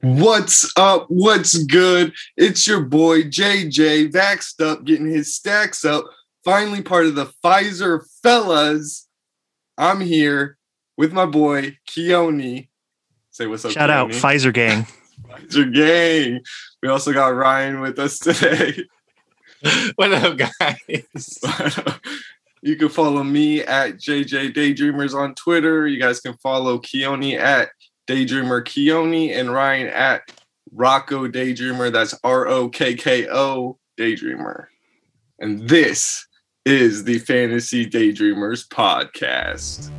What's up? What's good? It's your boy JJ, vaxxed up, getting his stacks up. Finally, part of the Pfizer fellas. I'm here with my boy Keone. Say what's up. Shout out Pfizer gang. Pfizer gang. We also got Ryan with us today. What up, guys? you can follow me at JJ Daydreamers on Twitter. You guys can follow Keone at Daydreamer Keone and Ryan at Rokko Daydreamer. That's R O K K O Daydreamer. And this is the Fantasy Daydreamers podcast.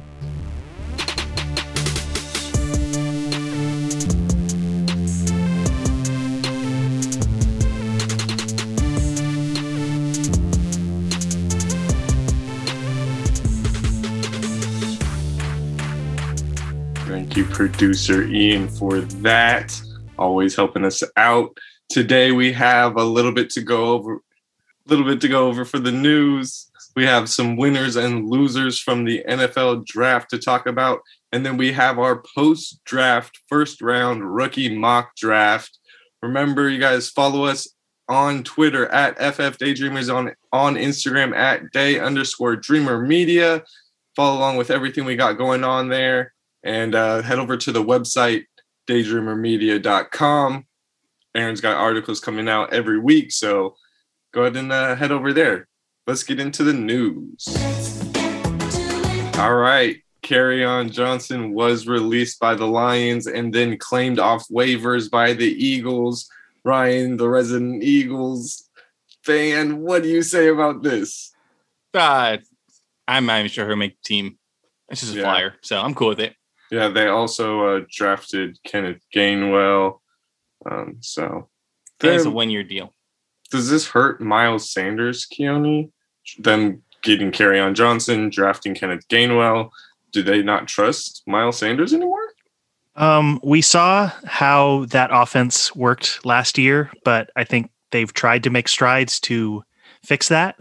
You, producer Ian, for that. Always helping us out. Today we have a little bit to go over, a little bit to go over for the news. We have some winners and losers from the NFL draft to talk about, and then we have our post-draft first round rookie mock draft. Remember, you guys follow us on Twitter at FF Daydreamers on on Instagram at day underscore dreamer media. Follow along with everything we got going on there and uh, head over to the website daydreamermedia.com aaron's got articles coming out every week so go ahead and uh, head over there let's get into the news all right kerryon johnson was released by the lions and then claimed off waivers by the eagles ryan the resident eagles fan what do you say about this Uh, I'm not even sure who'll make the team. It's just a Yeah. flyer, so I'm cool with it. Yeah, they also uh, drafted Kenneth Gainwell. Um, so, And it's a Then- one year deal. does this hurt Miles Sanders, Keone? Them getting Kerryon Johnson, drafting Kenneth Gainwell. Do they not trust Miles Sanders anymore? Um, we saw how that offense worked last year, but I think they've tried to make strides to fix that,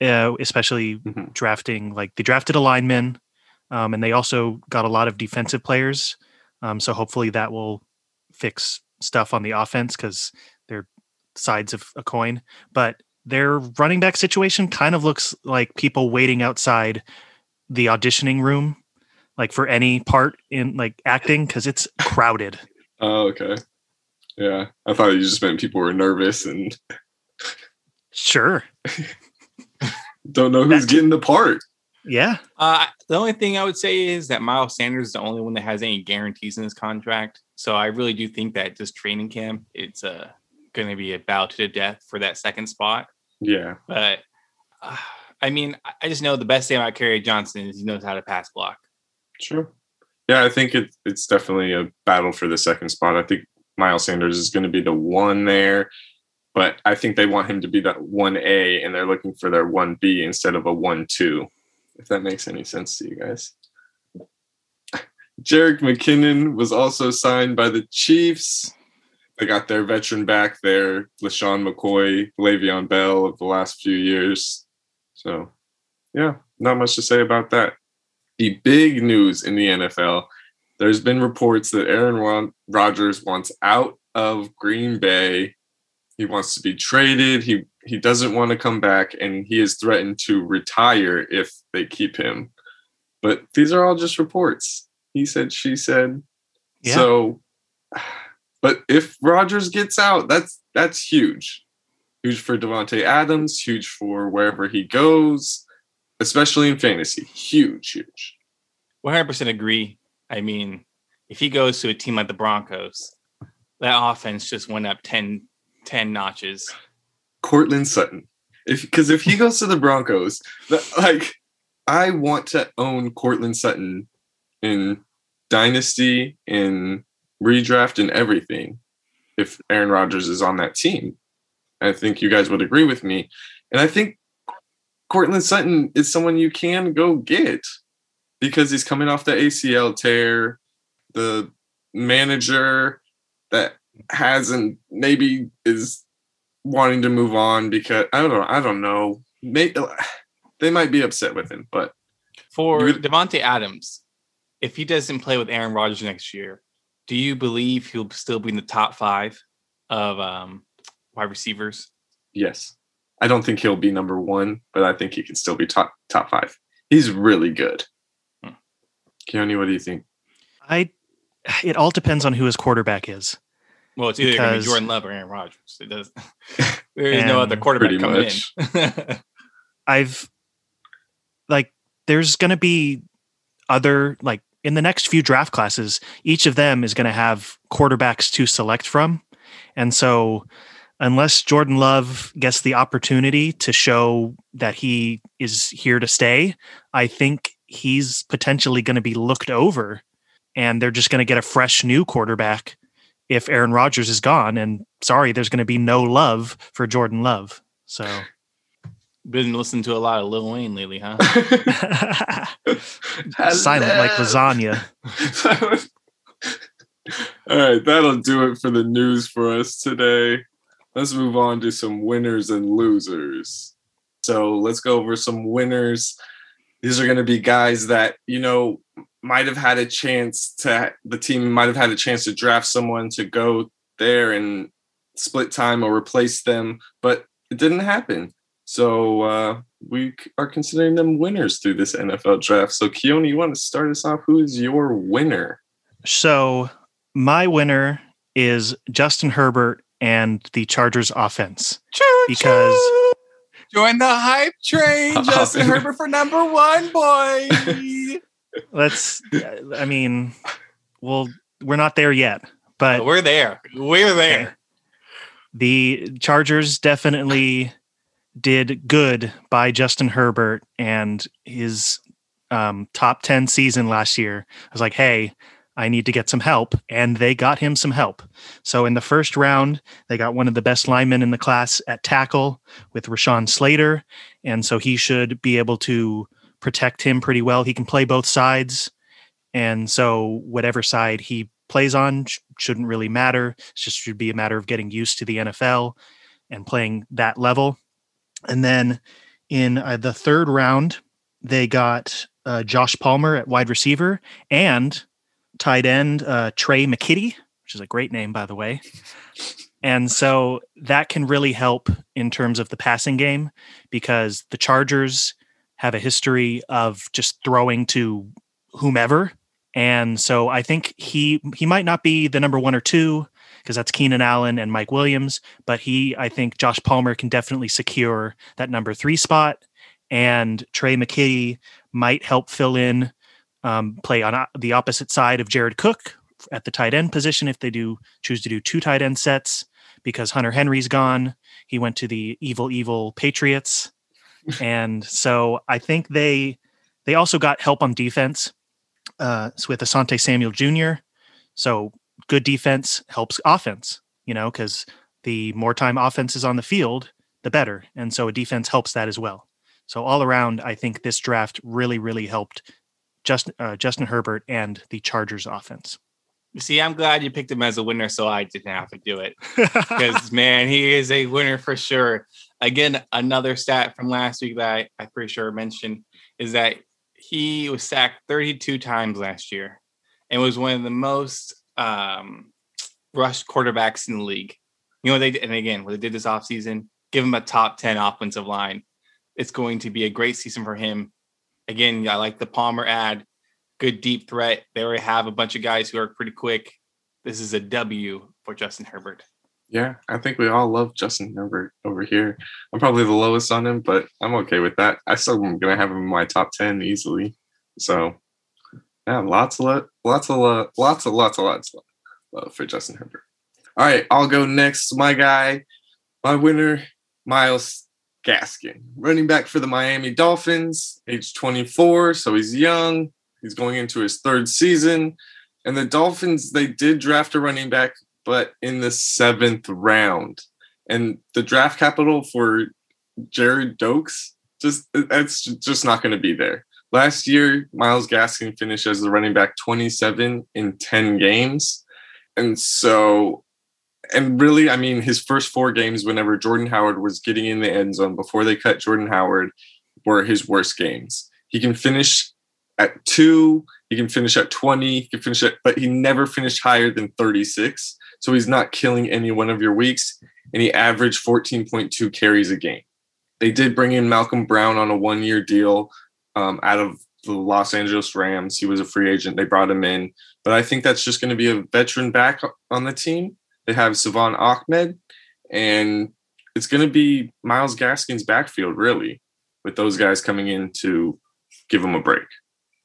uh, especially Mhm. drafting like they drafted a lineman, um, and they also got a lot of defensive players. Um, so hopefully that will fix stuff on the offense because they're sides of a coin. But their running back situation kind of looks like people waiting outside the auditioning room, like for any part in like acting because it's crowded. Oh, okay. Yeah, I thought you just meant people were nervous and Sure. don't know who's getting the part. Yeah. Uh, the only thing I would say is that Miles Sanders is the only one that has any guarantees in his contract. So I really do think that just training camp, it's uh, going to be a battle to the death for that second spot. Yeah, But uh, I mean, I- I just know the best thing about Kerry Johnson is he knows how to pass block. sure. Yeah, I think it, it's definitely a battle for the second spot. I think Miles Sanders is going to be the one there, but I think they want him to be that one A, and they're looking for their one B instead of a one two. If that makes any sense to you guys. Jerick McKinnon was also signed by the Chiefs. They got their veteran back there, LeSean McCoy, Le'Veon Bell of the last few years. So, yeah, not much to say about that. The big news in the NFL there's been reports that Aaron Rodgers wants out of Green Bay. He wants to be traded. He he doesn't want to come back, and he has threatened to retire if they keep him. But these are all just reports. He said, she said. Yeah. So, but if rodgers gets out, that's that's huge. Huge for Davante Adams. Huge for wherever he goes, especially in fantasy. Huge, huge. 100% agree. I mean, if he goes to a team like the Broncos, that offense just went up 10, 10 notches. Courtland Sutton. If because if he goes to the Broncos, like I want to own Courtland Sutton in dynasty, in redraft, and everything. If Aaron Rodgers is on that team, I think you guys would agree with me. And I think Courtland Sutton is someone you can go get because he's coming off the ACL tear. The manager that hasn't maybe is wanting to move on because I don't know. I don't know. May, they might be upset with him, but For You would- Davante Adams, if he doesn't play with Aaron Rodgers next year, Do you believe he'll still be in the top five of um, wide receivers? Yes. I don't think he'll be number one, but I think he can still be top top five. He's really good. Hmm. Keone, what do you think? I. It all depends on who his quarterback is. Well, it's either going to be Jordan Love or Aaron Rodgers. It does. There is no other quarterback coming much. in. I've like there's going to be other like in the next few draft classes each of them is going to have quarterbacks to select from and so unless Jordan Love gets the opportunity to show that he is here to stay I think he's potentially going to be looked over and they're just going to get a fresh new quarterback if Aaron Rodgers is gone and sorry there's going to be no love for Jordan Love so Been listening to a lot of Lil Wayne lately, huh? silent like lasagna. All right, that'll do it for the news for us today. Let's move on to some winners and losers. So let's go over some winners. These are going to be guys that, you know, might have had a chance to, the team might have had a chance to draft someone to go there and split time or replace them, but it didn't happen. So uh, we are considering them winners through this NFL draft. So Keone, you want to start us off? Who is your winner? So my winner is Justin Herbert and the Chargers offense. Because- join the hype train, Justin Herbert for number one, boy. Let's I mean, well, we're not there yet, but We're there. We're there. the Chargers definitely did good by Justin Herbert and his um, top 10 season last year. I was like, hey, I need to get some help. And they got him some help. So in the first round, they got one of the best linemen in the class at tackle with Rashawn Slater. And so he should be able to protect him pretty well. He can play both sides. And so whatever side he plays on sh- shouldn't really matter. It just should be a matter of getting used to the NFL and playing that level. And then in uh, the third round, they got uh, Josh Palmer at wide receiver and tight end uh, Tre' McKitty, which is a great name, by the way. And so that can really help in terms of the passing game because the Chargers have a history of just throwing to whomever. And so I think he he might not be the number one or two because that's Keenan Allen and Mike Williams, but he I think Josh Palmer can definitely secure that number three spot, and Tre' McKitty might help fill in, um, play on o- the opposite side of Jared Cook at the tight end position if they do choose to do two tight end sets because Hunter Henry's gone. He went to the evil evil Patriots, and so I think they they also got help on defense uh, with Asante Samuel Jr. So good defense helps offense, you know, because the more time offense is on the field, the better. And so a defense helps that as well. So all around, I think this draft really, really helped Justin, uh, Justin Herbert and the Chargers offense. See, I'm glad you picked him as a winner so I didn't have to do it. Because, man, he is a winner for sure. Again, another stat from last week that I, pretty sure mentioned is that he was sacked 32 times last year and was one of the most um, rushed quarterbacks in the league. You know, what they did, and again, what they did this offseason, give him a top 10 offensive line. It's going to be a great season for him. Again, I like the Palmer ad, good deep threat. They already have a bunch of guys who are pretty quick. This is a W for Justin Herbert. Yeah, I think we all love Justin Herbert over here. I'm probably the lowest on him, but I'm okay with that. I still am gonna have him in my top ten easily. So, yeah, lots of lo- lots of lo- lots of lots of lots of love for Justin Herbert. All right, I'll go next. My guy, my winner, Myles Gaskin, running back for the Miami Dolphins, age 24, so he's young. He's going into his third season, and the Dolphins they did draft a running back but in the seventh round. And the draft capital for Gerrid Doaks, just that's just not going to be there. Last year, Myles Gaskin finished as the running back 27 in 10 games. And so, and really, I mean, his first four games, whenever Jordan Howard was getting in the end zone before they cut Jordan Howard, were his worst games. He can finish at two, he can finish at 20, he can finish at, but he never finished higher than 36. So he's not killing any one of your weeks. And he averaged 14.2 carries a game. They did bring in Malcolm Brown on a one year deal um, out of the Los Angeles Rams. He was a free agent. They brought him in. But I think that's just going to be a veteran back on the team. They have Salvon Ahmed, and it's going to be Myles Gaskin's backfield, really, with those guys coming in to give him a break.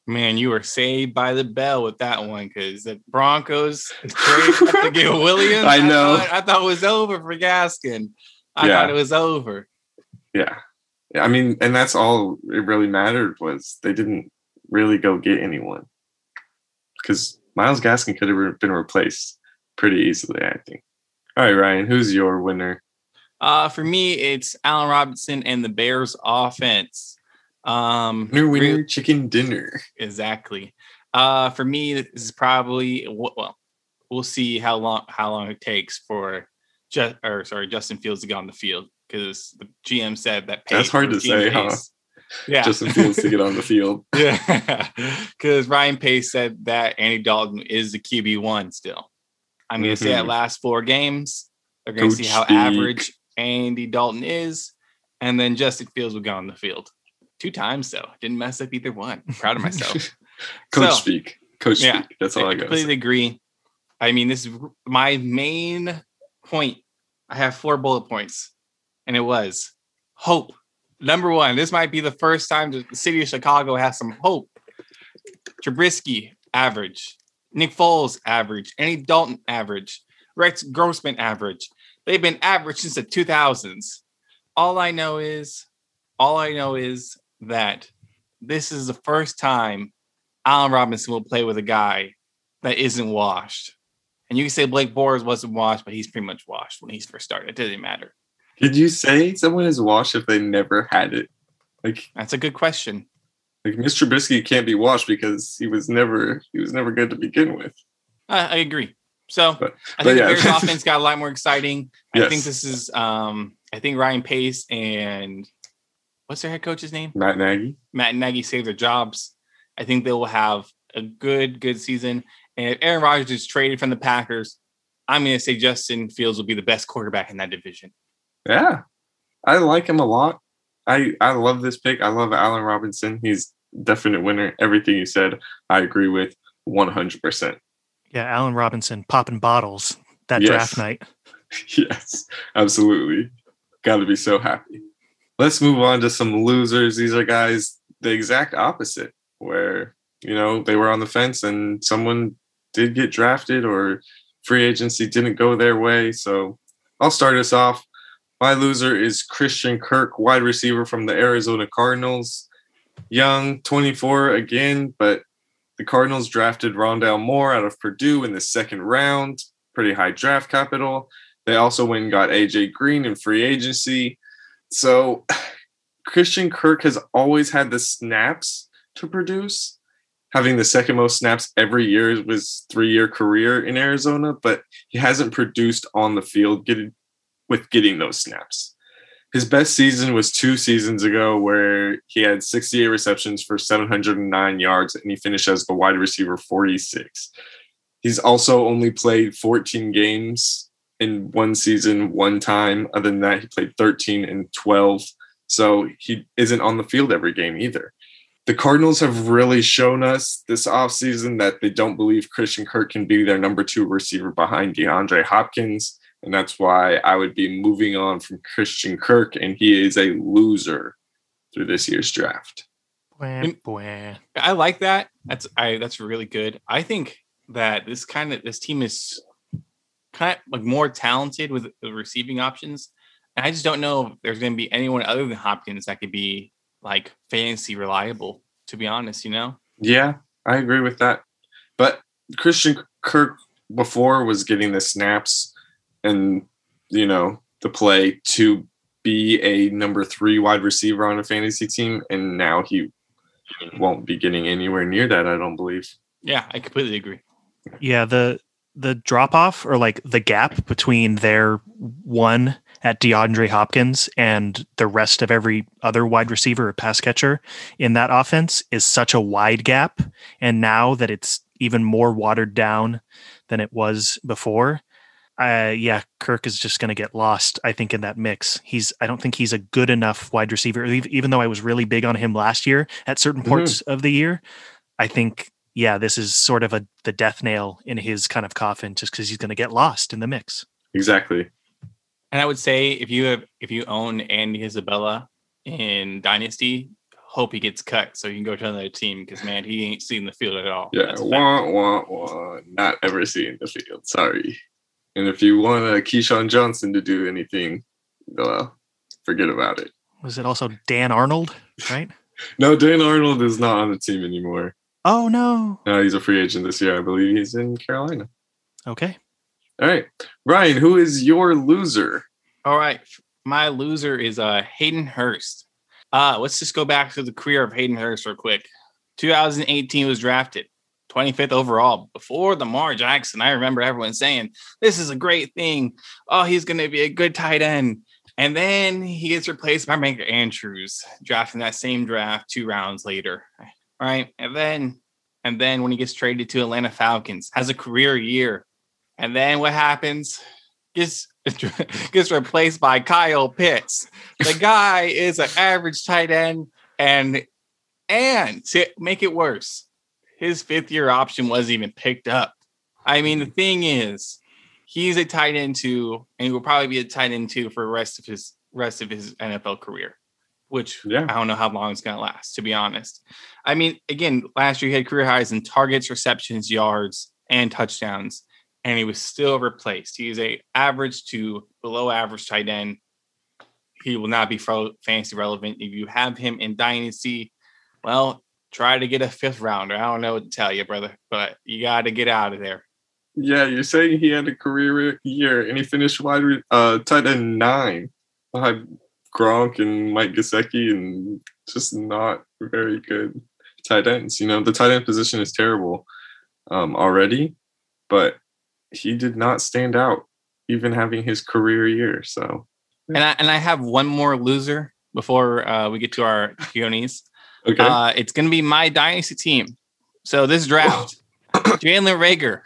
Man, you were saved by the bell with that one because the Broncos trade to get Williams. I know. I thought, I thought, it was over for Gaskin. I yeah. thought it was over. Yeah. I mean, and that's all it really mattered was they didn't really go get anyone because Myles Gaskin could have been replaced pretty easily, I think. All right, Ryan, who's your winner? Uh, for me, it's Allen Robinson and the Bears offense. Um, New winner, re- chicken dinner. Exactly. Uh, for me, this is probably well, we'll see how long how long it takes for just or sorry Justin Fields to get on the field because the GM said that that's hard to say, Pace. huh? Yeah, Justin Fields to get on the field. Yeah, because Ryan Pace said that Andy Dalton is the QB one still. I'm going to mm-hmm. say that last four games, they're going to see how average Andy Dalton is, and then Justin Fields will go on the field two times. Though didn't mess up either one. I'm proud of myself. Coach so, speak. Coach yeah, speak. That's all I, I got. Completely agree. I mean, this is my main point. I have four bullet points and it was hope. Number one, this might be the first time the city of Chicago has some hope. Trubisky, average. Nick Foles, average. Andy Dalton, average. Rex Grossman, average. They've been average since the 2000s. All I know is, all I know is that this is the first time Allen Robinson will play with a guy that isn't washed. And you can say Blake Bortles wasn't washed, but he's pretty much washed when he's first started. It doesn't matter. Did you say someone is washed if they never had it? Like that's a good question. Like Mr. Trubisky can't be washed because he was never he was never good to begin with. I agree. So but, I think yeah. the Bears offense got a lot more exciting. Yes. I think this is um I think Ryan Pace and what's their head coach's name? Matt Nagy. Matt Nagy saved their jobs. I think they will have a good, good season. And if Aaron Rodgers is traded from the Packers, I'm going to say Justin Fields will be the best quarterback in that division. Yeah, I like him a lot. I I love this pick. I love Allen Robinson. He's definite winner. Everything you said, I agree with 100. percent Yeah, Allen Robinson popping bottles that yes. draft night. yes, absolutely. Got to be so happy. Let's move on to some losers. These are guys the exact opposite, where you know they were on the fence and someone did get drafted or free agency didn't go their way. So I'll start us off. My loser is Christian Kirk, wide receiver from the Arizona Cardinals. Young, 24 again, but the Cardinals drafted Rondale Moore out of Purdue in the second round, pretty high draft capital. They also went and got AJ Green in free agency. So Christian Kirk has always had the snaps to produce, having the second most snaps every year with his three year career in Arizona, but he hasn't produced on the field, getting with getting those snaps. His best season was two seasons ago, where he had 68 receptions for 709 yards, and he finished as the wide receiver 46. He's also only played 14 games in one season, one time. Other than that, he played 13 and 12. So he isn't on the field every game either. The Cardinals have really shown us this offseason that they don't believe Christian Kirk can be their number two receiver behind DeAndre Hopkins. And that's why I would be moving on from Christian Kirk, and he is a loser through this year's draft. I like that. That's I that's really good. I think that this kind of this team is kind of like more talented with the receiving options. And I just don't know if there's going to be anyone other than Hopkins that could be like fancy reliable, to be honest, you know? Yeah, I agree with that. But Christian Kirk before was getting the snaps and you know the play to be a number three wide receiver on a fantasy team, and now he won't be getting anywhere near that. I don't believe. Yeah, I completely agree. Yeah, the the drop off or like the gap between their one at DeAndre Hopkins and the rest of every other wide receiver or pass catcher in that offense is such a wide gap. And now that it's even more watered down than it was before, uh, yeah, Kirk is just going to get lost. I think in that mix, he's. I don't think he's a good enough wide receiver. Even though I was really big on him last year at certain Mm-hmm. parts of the year, I think yeah, this is sort of a the death nail in his kind of coffin, just because he's going to get lost in the mix. Exactly. And I would say if you have if you own Andy Isabella in Dynasty, hope he gets cut so you can go to another team because man, he ain't seen the field at all. Yeah. That's a fact. Wah, wah, wah. Not ever seeing the field. Sorry. And if you want uh, KeeSean Johnson to do anything, well, forget about it. Was it also Dan Arnold? Right? No, Dan Arnold is not on the team anymore. Oh no. No, he's a free agent this year. I believe he's in Carolina. Okay. All right. Ryan, who is your loser? All right. My loser is uh Hayden Hurst. Uh let's just go back to the career of Hayden Hurst real quick. 2018 was drafted 25th overall before Lamar Jackson. I remember everyone saying, This is a great thing. Oh, he's gonna be a good tight end. And then he gets replaced by Mark Andrews, drafting that same draft two rounds later. Right. And then and then when he gets traded to Atlanta Falcons, has a career year. And then what happens? Gets gets replaced by Kyle Pitts. The guy is an average tight end, and and to make it worse, his fifth year option wasn't even picked up. I mean, the thing is, he's a tight end too, and he will probably be a tight end too for the rest of his rest of his NFL career. Which Yeah. I don't know how long it's gonna last, to be honest. I mean, again, last year he had career highs in targets, receptions, yards, and touchdowns and he was still replaced. He is a average to below average tight end. He will not be fantasy relevant if you have him in dynasty. Well, try to get a fifth rounder. I don't know what to tell you, brother, but you got to get out of there. Yeah, you're saying he had a career year and he finished wide uh tight end nine behind Gronk and Mike Gesicki and just not very good tight ends. You know, the tight end position is terrible um already, but he did not stand out even having his career year. So And I and I have one more loser before uh, we get to our Keonies. okay. Uh, it's going to be my dynasty team. So this draft, Jalen Reagor,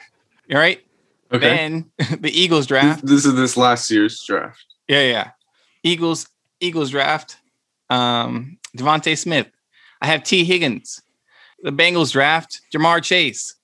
all right. okay. Then the Eagles This, draft. this is this last year's draft. Yeah, yeah. Eagles, Eagles draft. Um, Devonta Smith. I have Tee Higgins. The Bengals draft Ja'Marr Chase.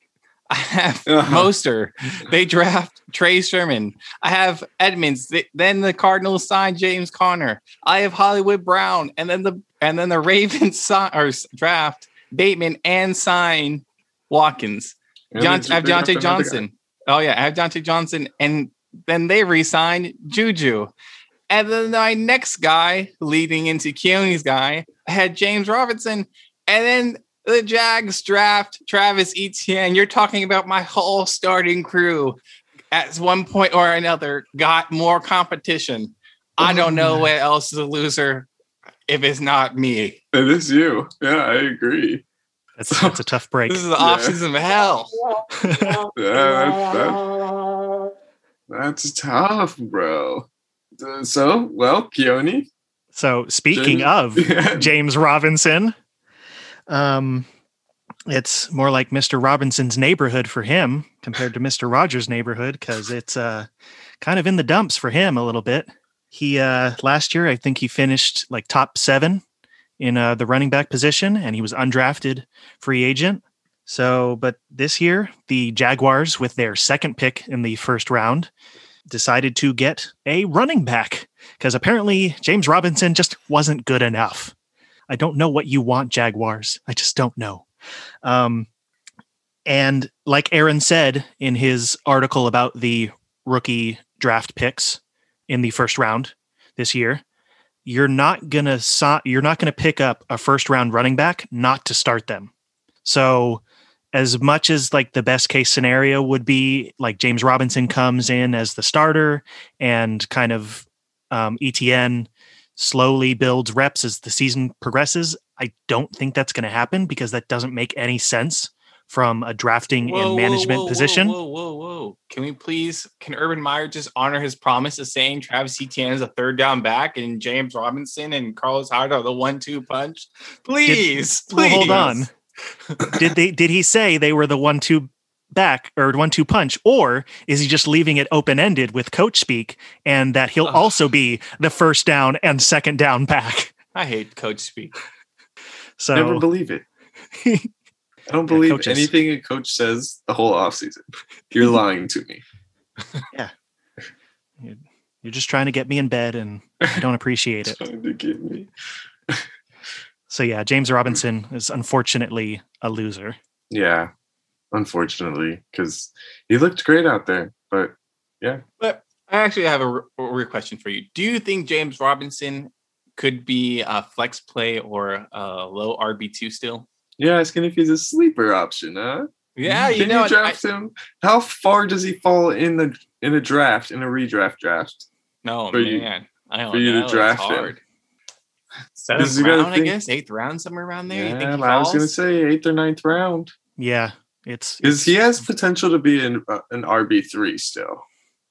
I have Uh-huh. Mostert. They draft Trey Sermon. I have Edmonds. Then the Cardinals sign James Conner. I have Hollywood Brown, and then the and then the Ravens sign or draft Bateman and sign Watkins. And John, I have Diontae. Johnson. Oh yeah, I have Diontae Johnson, and then they re-signed Juju. And then my next guy, leading into Keone's guy, had James Robinson, and then the Jags draft Travis Etienne. You're talking about my whole starting crew at one point or another got more competition. I oh, don't know what else is a loser if it's not me. It is you. Yeah, I agree. That's that's a tough break. This is the Yeah. offseason of hell. Yeah, that- that's tough, bro. Uh, So, well, Keone. so speaking James- of Yeah. James Robinson, um, it's more like Mr. Robinson's neighborhood for him compared to Mr. Rogers' neighborhood because it's uh, kind of in the dumps for him a little bit. He uh, last year, I think he finished like top seven in uh, the running back position, and he was undrafted free agent. So, but this year, the Jaguars, with their second pick in the first round, decided to get a running back because apparently James Robinson just wasn't good enough. I don't know what you want, Jaguars. I just don't know. Um, and like Aaron said in his article about the rookie draft picks in the first round this year, you're not gonna so- you're not gonna pick up a first round running back not to start them. So as much as like the best case scenario would be like James Robinson comes in as the starter and kind of um, Etienne slowly builds reps as the season progresses. I don't think that's going to happen because that doesn't make any sense from a drafting and management whoa, position. Whoa, whoa, whoa! Can we please? Can Urban Meyer just honor his promise of saying Travis Etienne is a third down back and James Robinson and Carlos Hyde are the one-two punch? Please, Well, please. hold on. Did they did he say they were the one two back or one two punch or is he just leaving it open ended with coach speak and that he'll Ugh. also be the first down and second down back I hate coach speak. so Never believe it. I don't believe coaches. anything a coach says the whole offseason. You're lying to me. Yeah. You're just trying to get me in bed and i don't appreciate it Trying to get me. so yeah james robinson is unfortunately a loser Yeah, unfortunately, because he looked great out there. But yeah. But I actually have a real question for you. Do you think James Robinson could be a flex play or a low RB two still? yeah, asking if he's a sleeper option, huh? Yeah, you Can know, you I- draft him? How far does he fall in the in a draft in a redraft draft? no for you- man, I don't for you to know. It's draft him. Hard. Seventh Because round, I think- guess eighth round, somewhere around there. you think Yeah, he I was gonna say eighth or ninth round. yeah it's, Because he has potential to be an uh, an RB three still.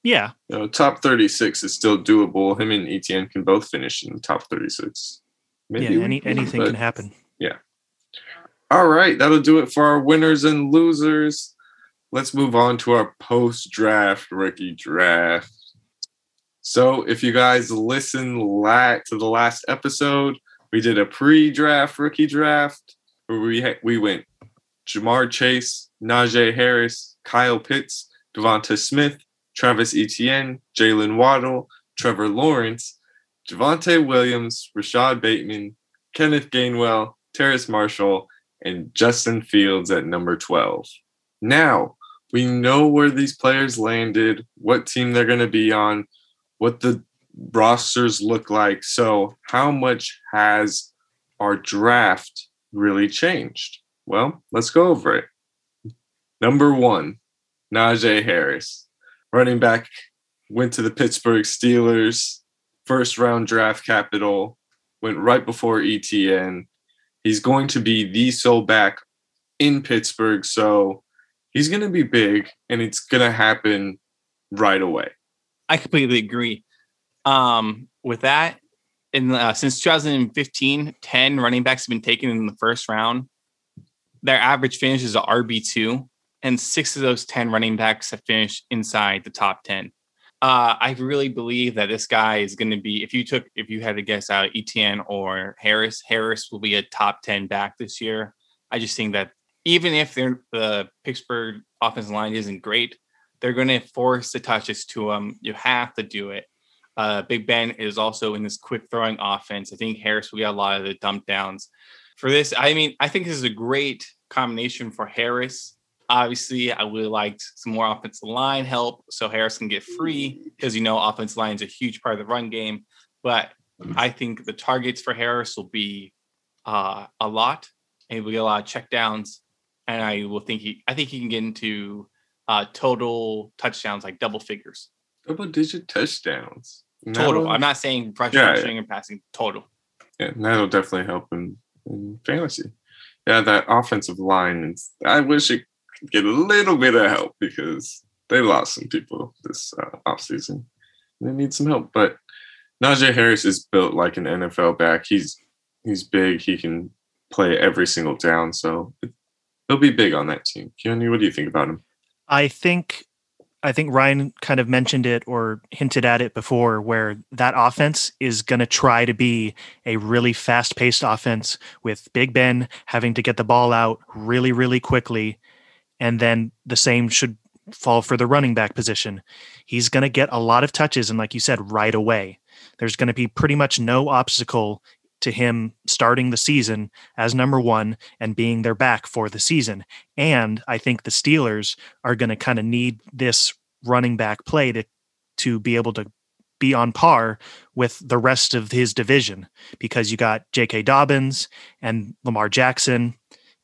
yeah You know, top thirty six is still doable. Him and Etienne can both finish in the top thirty six. yeah any, anything can happen Yeah. All right, that'll do it for our winners and losers. Let's move on to our post draft rookie draft. So, if you guys listen la- to the last episode, we did a pre draft rookie draft where we, ha- we went Ja'Marr Chase, Najee Harris, Kyle Pitts, Devonta Smith, Travis Etienne, Jaylen Waddle, Trevor Lawrence, Javonte Williams, Rashod Bateman, Kenneth Gainwell, Terrace Marshall, and Justin Fields at number 12. Now, we know where these players landed, what team they're going to be on, what the rosters look like. So, how much has our draft really changed? Well, let's go over it. Number one, Najee Harris, running back, went to the Pittsburgh Steelers, first round draft capital, went right before Etienne. He's going to be the sole back in Pittsburgh. So he's going to be big and it's going to happen right away. I completely agree. Um, with that, in uh, since 2015, 10 running backs have been taken in the first round. Their average finish is a RB two, and six of those 10 running backs have finished inside the top 10. Uh, I really believe that this guy is going to be. If you took, if you had to guess out Etienne or Harris, Harris will be a top 10 back this year. I just think that even if the Pittsburgh offensive line isn't great, they're going to force the touches to him. You have to do it. Uh, Big Ben is also in this quick throwing offense. I think Harris will get a lot of the dump downs. For this, I mean, I think this is a great combination for Harris. Obviously, I would have liked some more offensive line help so Harris can get free because you know offensive line is a huge part of the run game. But I think the targets for Harris will be uh, a lot, and we'll get a lot of checkdowns. And I will think he, I think he can get into uh, total touchdowns like double figures Double digit touchdowns. Total. that'll- I'm not saying rushing, Yeah, yeah. and passing. Total. Yeah, that'll definitely help in, in fantasy. Yeah, that offensive line. I wish it could get a little bit of help because they lost some people this uh, offseason. They need some help. But Najee Harris is built like an NFL back. He's he's big. He can play every single down. So he'll be big on that team. Keone, what do you think about him? I think I think Ryan kind of mentioned it or hinted at it before where that offense is going to try to be a really fast-paced offense with Big Ben having to get the ball out really really quickly and then the same should fall for the running back position. He's going to get a lot of touches and like you said right away. There's going to be pretty much no obstacle to him starting the season as number 1 and being their back for the season. And I think the Steelers are going to kind of need this running back play to to be able to be on par with the rest of his division because you got J.K. Dobbins and Lamar Jackson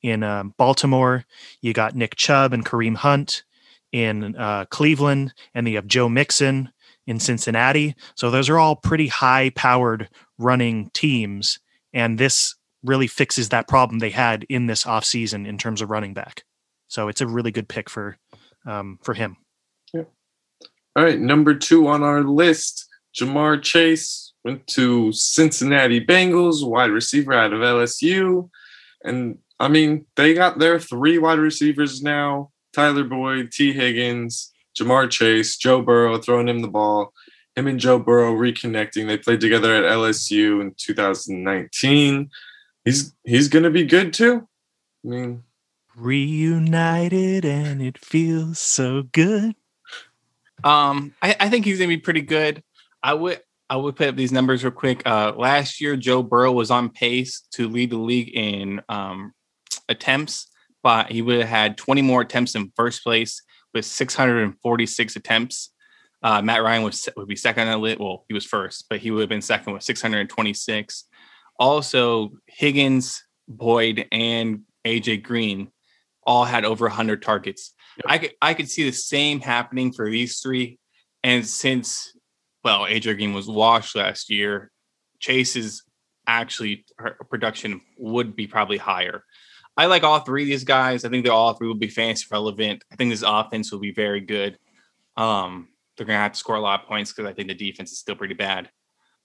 in um, Baltimore. You got Nick Chubb and Kareem Hunt in uh, Cleveland, and you have Joe Mixon in Cincinnati. So those are all pretty high powered running teams. And this really fixes that problem they had in this offseason in terms of running back. So it's a really good pick for um, for him. Yeah. All right, number two on our list, Ja'Marr Chase went to Cincinnati Bengals, wide receiver out of LSU. And I mean, they got their three wide receivers now Tyler Boyd, Tee Higgins, Ja'Marr Chase, Joe Burrow throwing him the ball. Him and Joe Burrow reconnecting. They played together at LSU in 2019. He's he's gonna be good too. I mean, reunited and it feels so good. Um, I, I think he's gonna be pretty good. I would I would put up these numbers real quick. Uh, last year, Joe Burrow was on pace to lead the league in um, attempts, but he would have had 20 more attempts in first place with 646 attempts. Uh, Matt Ryan was would be second on the list. Well, he was first, but he would have been second with 626. Also, Higgins, Boyd, and AJ Green all had over 100 targets. Yep. I could I could see the same happening for these three. And since well, AJ Green was washed last year, Chase's actually production would be probably higher. I like all three of these guys. I think they all three will be fantasy relevant. I think this offense will be very good. Um, they're gonna have to score a lot of points because I think the defense is still pretty bad.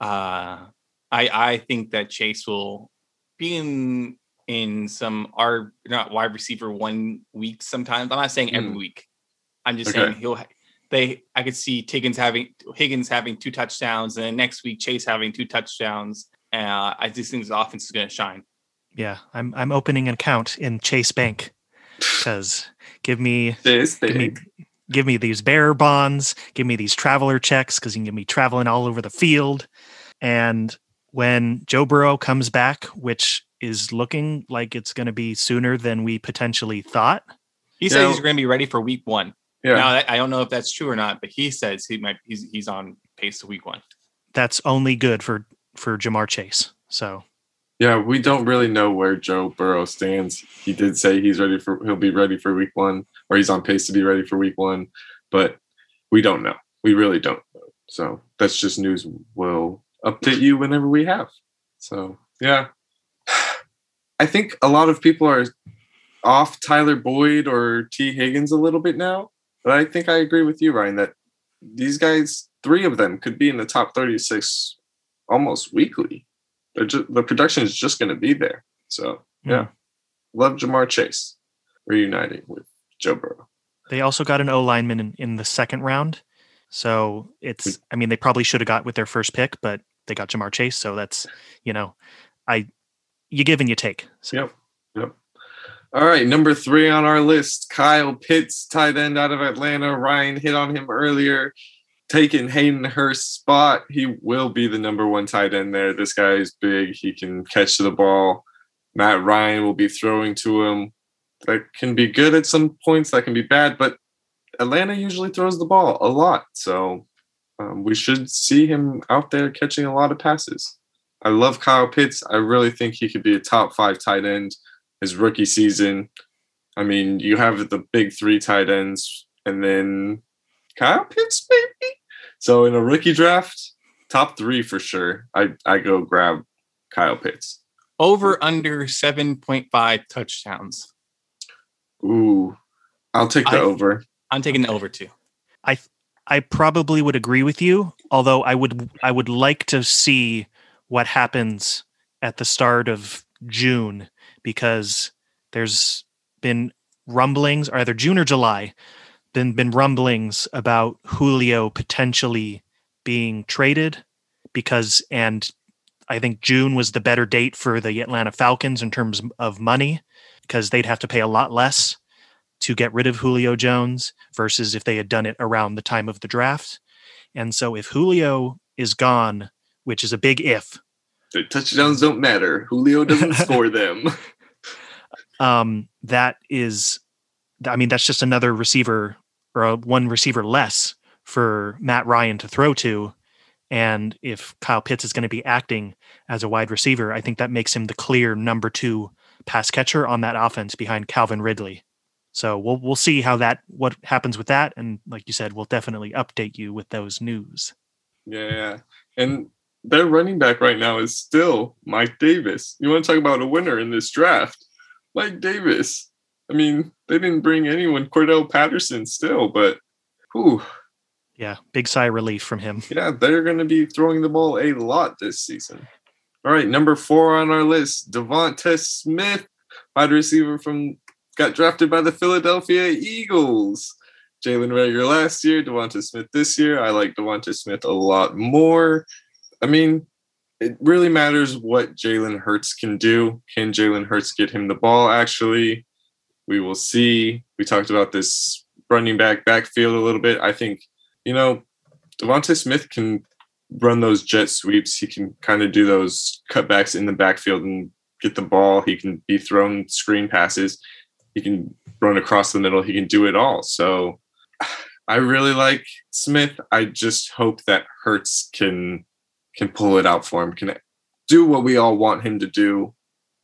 Uh, I I think that Chase will be in in some are not wide receiver one week sometimes. I'm not saying every mm. week. I'm just okay. saying he'll they I could see Higgins having Higgins having two touchdowns and then next week Chase having two touchdowns. Uh, I just think the offense is going to shine. Yeah, I'm I'm opening an account in Chase Bank because give me Chase give me give me these bearer bonds, give me these traveler checks because you can get me traveling all over the field. And when Joe Burrow comes back, which is looking like it's going to be sooner than we potentially thought. He said he's going to be ready for week one. Yeah. Now I don't know if that's true or not, but he says he might he's he's on pace to week one. That's only good for for Ja'Marr Chase. So yeah, we don't really know where Joe Burrow stands. He did say he's ready for he'll be ready for week one, or he's on pace to be ready for week one, but we don't know. We really don't know. So that's just news we'll update you whenever we have. So yeah. I think a lot of people are off Tyler Boyd or Tee Higgins a little bit now. But I think I agree with you, Ryan, that these guys, three of them, could be in the top 36 almost weekly. Just, the production is just going to be there. So, yeah. Hmm. Love Ja'Marr Chase reuniting with Joe Burrow. They also got an O lineman in, in the second round. So it's, I mean, they probably should have got with their first pick, but they got Ja'Marr Chase. So that's, you know, I, you give and you take. So. Yep. Yep. All right, number three on our list, Kyle Pitts, tight end out of Atlanta. Ryan hit on him earlier, taking Hayden Hurst's spot. He will be the number one tight end there. This guy is big. He can catch the ball. Matt Ryan will be throwing to him. That can be good at some points. That can be bad, but Atlanta usually throws the ball a lot. So um, we should see him out there catching a lot of passes. I love Kyle Pitts. I really think he could be a top five tight end his rookie season. I mean, you have the big three tight ends, and then Kyle Pitts, maybe. So in a rookie draft, top three for sure. I I go grab Kyle Pitts. Over under seven point five touchdowns. Ooh, I'll take the I, over. I'm taking the over too. I I probably would agree with you, although I would I would like to see what happens at the start of June because there's been rumblings, or either June or July, been been rumblings about Julio potentially being traded because and I think June was the better date for the Atlanta Falcons in terms of money because they'd have to pay a lot less to get rid of Julio Jones versus if they had done it around the time of the draft. And so if Julio is gone, which is a big if, the touchdowns don't matter. Julio doesn't score them. Um, that is, I mean, that's just another receiver or a one receiver less for Matt Ryan to throw to. And if Kyle Pitts is going to be acting as a wide receiver, I think that makes him the clear number two pass catcher on that offense behind Calvin Ridley. So we'll we'll see how that what happens with that, and like you said, we'll definitely update you with those news. Yeah, and their running back right now is still Mike Davis. You want to talk about a winner in this draft? Mike Davis. I mean, they didn't bring anyone. Cordarrelle Patterson still, but whew, Yeah, big sigh of relief from him. yeah, they're going to be throwing the ball a lot this season. All right, number four on our list, Devonta Smith, wide receiver from got drafted by the Philadelphia Eagles. Jalen Reagor last year, Devonta Smith this year. I like Devonta Smith a lot more. I mean, it really matters what Jalen Hurts can do. Can Jalen Hurts get him the ball? Actually, we will see. We talked about this running back backfield a little bit. I think, you know, Devonta Smith can run those jet sweeps. He can kind of do those cutbacks in the backfield and get the ball. He can be thrown screen passes. He can run across the middle. He can do it all. So I really like Smith. I just hope that Hurts can can pull it out for him, can do what we all want him to do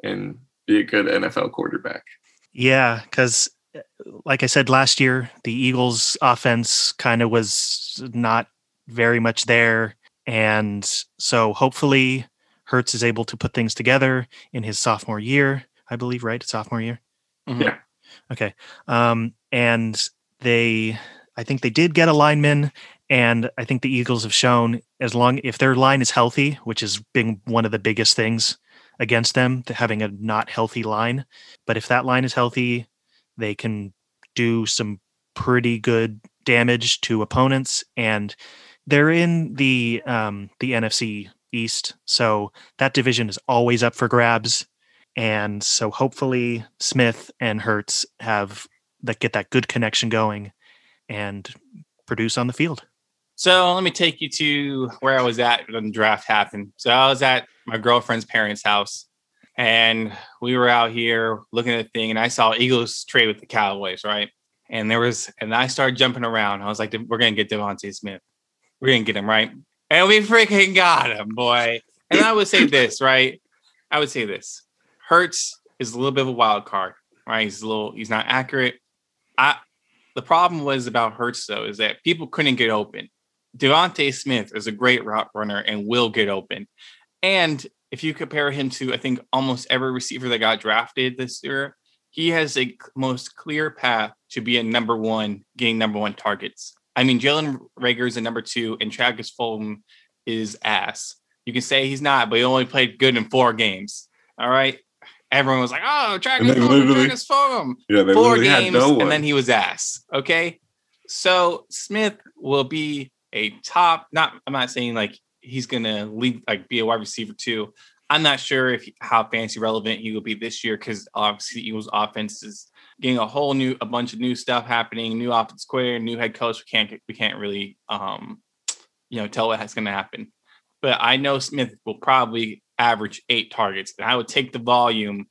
and be a good NFL quarterback. Yeah, because like I said last year, the Eagles' offense kind of was not very much there. And so hopefully Hurts is able to put things together in his sophomore year, I believe, right? Sophomore year. Mhm. Yeah. Okay. Um, and they, I think they did get a lineman. And I think the Eagles have shown as long if their line is healthy, which has been one of the biggest things against them, having a not healthy line. But if that line is healthy, they can do some pretty good damage to opponents. And they're in the um, the NFC East, so that division is always up for grabs. And so hopefully Smith and Hurts have that get that good connection going and produce on the field. So let me take you to where I was at when the draft happened. So I was at my girlfriend's parents' house, and we were out here looking at the thing, and I saw Eagles trade with the Cowboys, right? And there was, and I started jumping around. I was like, "We're gonna get Devonta Smith. We're gonna get him right," and we freaking got him, boy. And I would say this, right? I would say this: Hurts is a little bit of a wild card, right? He's a little, he's not accurate. I, the problem was about Hurts though is that people couldn't get open. Devonta Smith is a great route runner and will get open. And if you compare him to, I think almost every receiver that got drafted this year, he has a most clear path to be a number one, getting number one targets. I mean, Jalen Reagor is a number two, and Travis Fulgham is ass. You can say he's not, but he only played good in four games. All right. Everyone was like, "Oh, Travis Fulgham, Travis Fulgham." Yeah, they four games, no and then he was ass. Okay, so Smith will be a top. Not, I'm not saying like he's gonna lead, like be a wide receiver too. I'm not sure if how fancy relevant he will be this year because obviously Eagles offense is getting a whole new, a bunch of new stuff happening, new offense coordinator, new head coach. We can't, we can't really, um, you know, tell what's going to happen. But I know Smith will probably average eight targets, and I would take the volume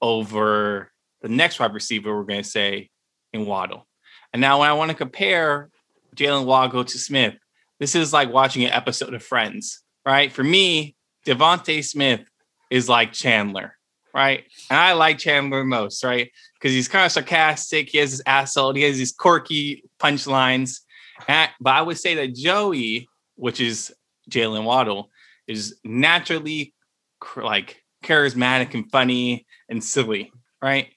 over the next wide receiver. We're going to say in Waddle. And now, when I want to compare Jaylen Waddle to Smith, this is like watching an episode of Friends, right? For me, Devonta Smith is like Chandler, right? And I like Chandler most, right? Because he's kind of sarcastic. He has his asshole. He has these quirky punchlines. But I would say that Joey, which is Jaylen Waddle, is naturally like charismatic and funny and silly, right?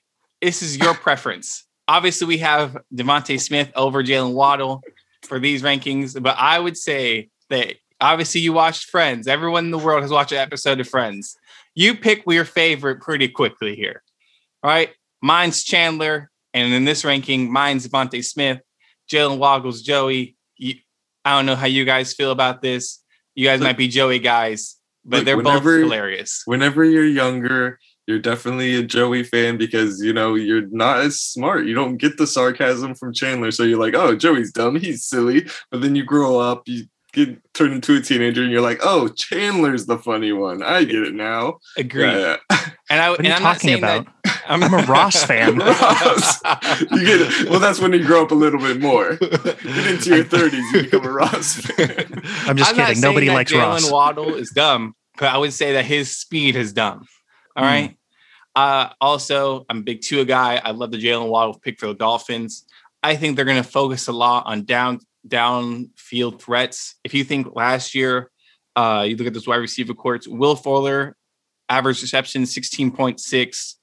This is your preference. Obviously, we have Devonta Smith over Jaylen Waddle for these rankings, but I would say that obviously you watched Friends. Everyone in the world has watched an episode of Friends. You pick your favorite pretty quickly here. All right. Mine's Chandler. And in this ranking, mine's Devonta Smith. Jaylen Waddle's, Joey. You, I don't know how you guys feel about this. You guys Look- might be Joey guys, but look, they're whenever- both hilarious. Whenever you're younger, you're definitely a Joey fan because you know you're not as smart. You don't get the sarcasm from Chandler, so you're like, "Oh, Joey's dumb. He's silly." But then you grow up, you get turned into a teenager, and you're like, "Oh, Chandler's the funny one. I get it now." Agree. Yeah, And I What are and you I'm not talking saying about? that I'm a Ross fan. Ross. you get it. Well, that's when you grow up a little bit more. Get into your 30s, you become a Ross fan. I'm just I'm kidding. saying Nobody that likes Jalen Ross. Waddle is dumb, but I would say that his speed is dumb. All right. Uh, also, I'm a big Tua guy. I love the Jaylen Waddle pick for the Dolphins. I think they're going to focus a lot on down downfield threats. If you think last year, uh, you look at those wide receiver courts, Will Fuller, average reception 16.6.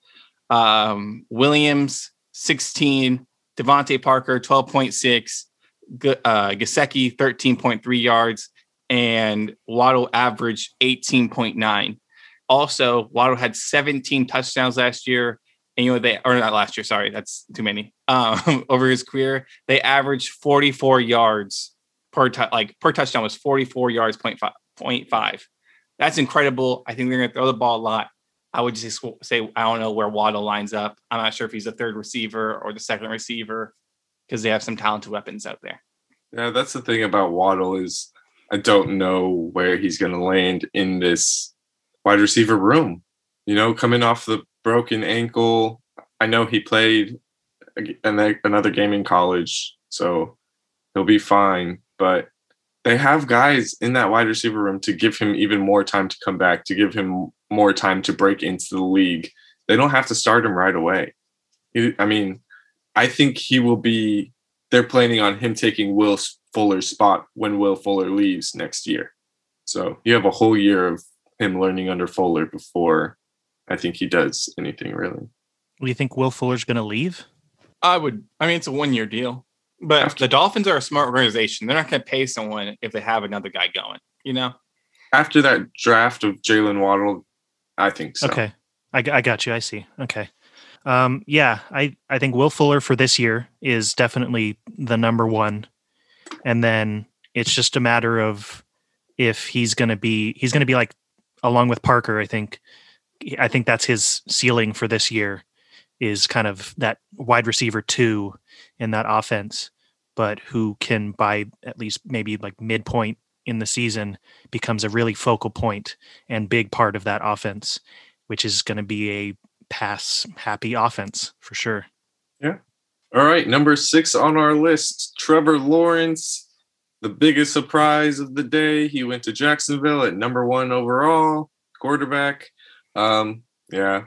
Um, Williams 16. DeVante Parker, 12.6. G- uh, Gesicki, 13.3 yards. And Waddle averaged 18.9. Also, Waddle had 17 touchdowns last year. And you know, they or not last year, sorry, that's too many. Um, over his career, they averaged 44 yards per tou- like per touchdown was 44 yards, 0.5, 0.5. That's incredible. I think they're gonna throw the ball a lot. I would just say I don't know where Waddle lines up. I'm not sure if he's the third receiver or the second receiver because they have some talented weapons out there. Yeah, that's the thing about Waddle is I don't know where he's going to land in this wide receiver room. You know, coming off the broken ankle, I know he played another game in college, so he'll be fine. But they have guys in that wide receiver room to give him even more time to come back, to give him more time to break into the league. They don't have to start him right away. I mean, I think he will be they're planning on him taking Will Fuller's spot when Will Fuller leaves next year. So you have a whole year of him learning under Fuller before I think he does anything really. Do you think Will Fuller's going to leave? I would. I mean, it's a one year deal, but After- the Dolphins are a smart organization. They're not going to pay someone if they have another guy going. You know, After that draft of Jaylen Waddle, I think so. Okay, I got you. I see. Okay, um, yeah, I I think Will Fuller for this year is definitely the number one, and then it's just a matter of if he's going to be he's going to be like along with Parker. I think I think that's his ceiling for this year is kind of that wide receiver two in that offense, but who can by at least maybe like midpoint in the season becomes a really focal point and big part of that offense, which is going to be a pass happy offense for sure. Yeah. All right, number six on our list, Trevor Lawrence, the biggest surprise of the day. He went to Jacksonville at number one overall quarterback. Um, yeah,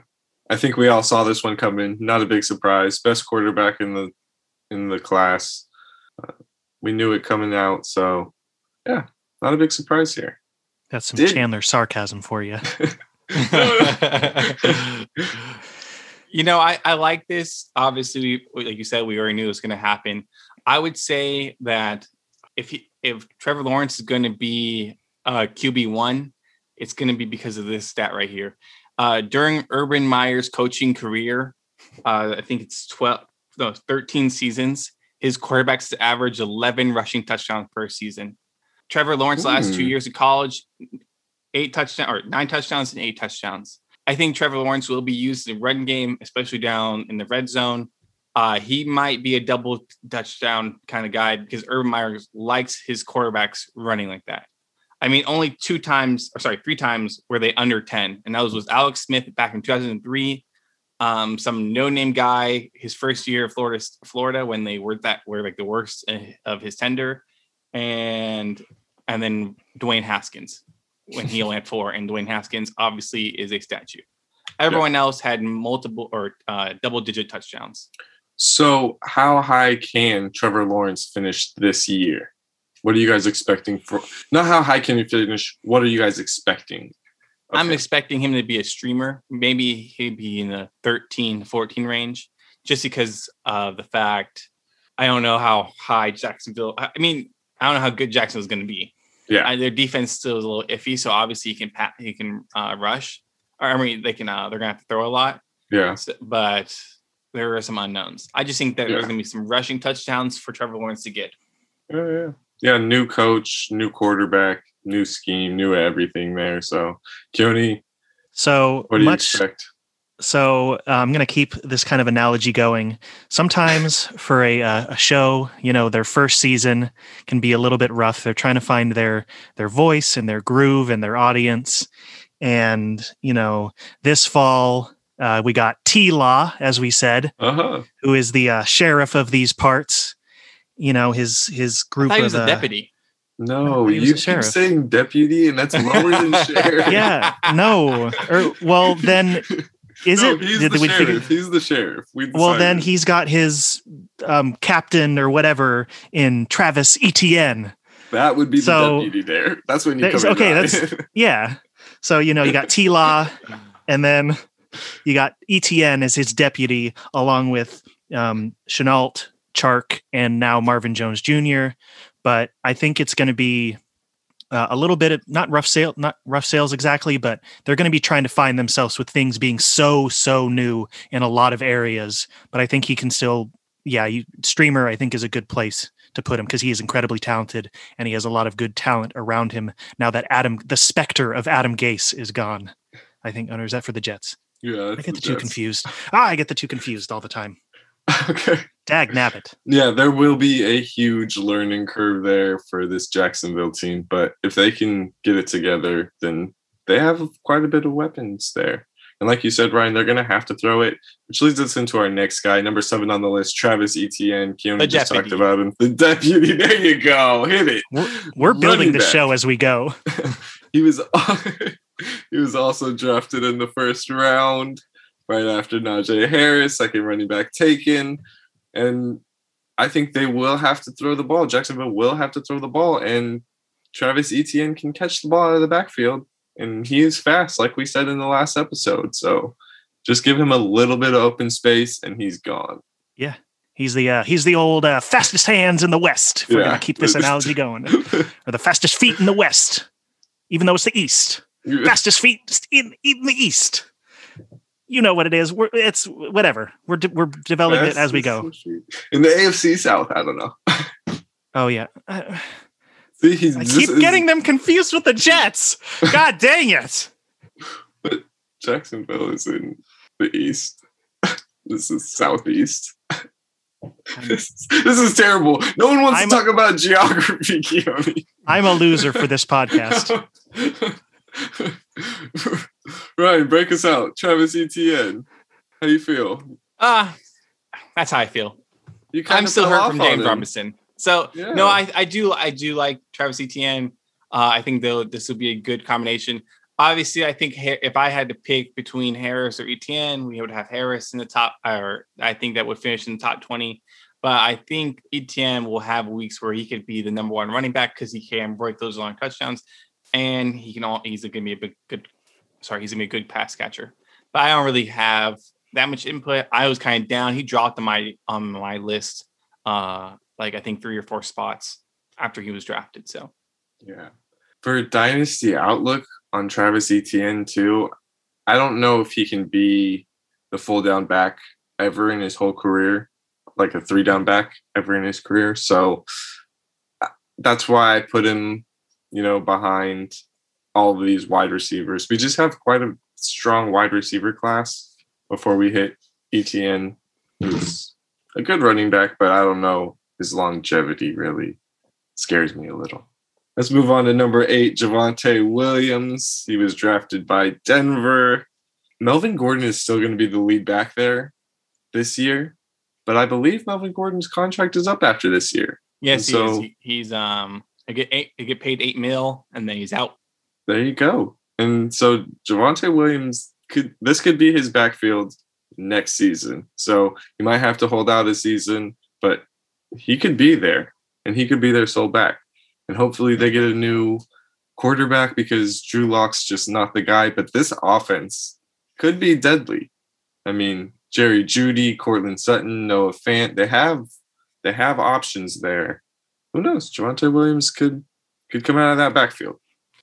I think we all saw this one coming. Not a big surprise. Best quarterback in the in the class. Uh, we knew it coming out, so yeah, not a big surprise here. That's some Did- Chandler sarcasm for you. you know, I, I like this. Obviously, we- like you said, we already knew it was going to happen. I would say that if he, if Trevor Lawrence is going to be uh, QB one, it's going to be because of this stat right here. Uh, during Urban Meyer's coaching career, uh, I think it's twelve, no, thirteen seasons. His quarterbacks average eleven rushing touchdowns per season. Trevor Lawrence last two years of college, eight touchdowns or nine touchdowns and eight touchdowns. I think Trevor Lawrence will be used in the run game, especially down in the red zone. Uh, he might be a double touchdown kind of guy because Urban Meyer likes his quarterbacks running like that. I mean, only two times, or sorry, three times were they under 10. And that was with Alex Smith back in 2003. Um, some no-name guy, his first year of Florida, Florida, when they were that were like the worst uh, of his tender, and and then Dwayne Haskins when he only had four, and Dwayne Haskins obviously is a statue. Everyone else had multiple or uh, double-digit touchdowns. So, how high can Trevor Lawrence finish this year? What are you guys expecting for? Not how high can he finish. What are you guys expecting? of I'm expecting him to be a streamer. Maybe he'd be in the 13, 14 range, just because of the fact I don't know how high Jacksonville. I mean, I don't know how good Jacksonville's going to be. Yeah. Uh, their defense still is a little iffy, so obviously he can pat, he can uh, rush. Or, I mean, they can. Uh, they're gonna have to throw a lot, yeah. so- but there are some unknowns. I just think that there's gonna be some rushing touchdowns for Trevor Lawrence to get. Yeah, yeah. Yeah, new coach, new quarterback, new scheme, new everything there. So, Keone, So what do you expect? So uh, I'm going to keep this kind of analogy going. Sometimes for a, uh, a show, you know, their first season can be a little bit rough. They're trying to find their their voice and their groove and their audience. And you know, this fall uh, we got T Law, as we said, Uh huh. who is the uh, sheriff of these parts. You know, his his I group thought he of was a uh, deputy. No, He you a keep saying deputy, and that's lower than sheriff. Yeah, no. Or well, then is No, it? He's did the we sheriff. figure- He's the sheriff. We Well, then he's got his um, captain or whatever in Travis Etienne. that would be so- the deputy there. That's when you There's- come okay, high. that's- Yeah. So, you know, you got T Law and then you got Etienne as his deputy, along with um, Shenault, Chark, and now Marvin Jones Jr. But I think it's going to be uh, a little bit of not rough sale, not rough sales exactly, but they're going to be trying to find themselves with things being so so new in a lot of areas. But I think he can still, yeah, you, streamer I think is a good place to put him because he is incredibly talented and he has a lot of good talent around him. Now that Adam, the specter of Adam Gase, is gone, I think. Or is that for the Jets? Yeah, I get the two confused. Ah, I get the two confused all the time. okay. Dag nabbit. Yeah, there will be a huge learning curve there for this Jacksonville team, but if they can get it together, then they have quite a bit of weapons there. And like you said, Ryan, they're going to have to throw it, which leads us into our next guy, number seven on the list, Travis Etienne. Keone The just deputy. talked about him. The deputy. There you go. Hit it. We're, we're building the back. show as we go. he was he was also drafted in the first round, right after Najee Harris, second running back taken, and I think they will have to throw the ball. Jacksonville will have to throw the ball, and Travis Etienne can catch the ball out of the backfield, and he is fast, like we said in the last episode. So just give him a little bit of open space, and he's gone. Yeah, he's the uh, he's the old uh, fastest hands in the West. If we're gonna keep this analogy going, or the fastest feet in the West, even though it's the East. Fastest feet in in the East. You know what it is. We're it's whatever. We're de- we're developing it as we go. In the AFC South, I don't know. Oh yeah. Uh, See, he's I this keep getting them confused with the Jets. God dang it. But Jacksonville is in the east. this is southeast. this, this is terrible. No one wants I'm to a- talk about geography, Keone. I'm a loser for this podcast. Ryan, break us out. Travis Etienne. How you feel? Ah, that's how I feel. You I'm still hurt from James. Robinson. So Yeah. no, I, I do I do like Travis Etienne. Uh, I think though this would be a good combination. Obviously, I think if I had to pick between Harris or Etienne, we would have Harris in the top, or I think that would finish in the top twenty. But I think Etienne will have weeks where he could be the number one running back because he can break those long touchdowns, and he can all he's to be a big good. Sorry, he's to be a good pass catcher. But I don't really have that much input. I was kind of down. He dropped on my on my list uh like I think three or four spots after he was drafted. So Yeah. For dynasty outlook on Travis Etienne too, I don't know if he can be the full down back ever in his whole career, like a three down back ever in his career. So uh, that's why I put him, you know, behind all of these wide receivers. We just have quite a strong wide receiver class before we hit Etienne, who's a good running back, but I don't know his longevity really scares me a little. Let's move on to number eight, Javonte Williams. He was drafted by Denver. Melvin Gordon is still going to be the lead back there this year, but I believe Melvin Gordon's contract is up after this year. yes, he so- is. He- he's um I get eight I get paid eight mil and then he's out. There you go. And so Javonte Williams could this could be his backfield next season. So he might have to hold out a season, but he could be there and he could be their sole back. And hopefully they get a new quarterback because Drew Lock's just not the guy. But this offense could be deadly. I mean, Jerry Jeudy, Courtland Sutton, Noah Fant, they have they have options there. Who knows? Javonte Williams could could come out of that backfield.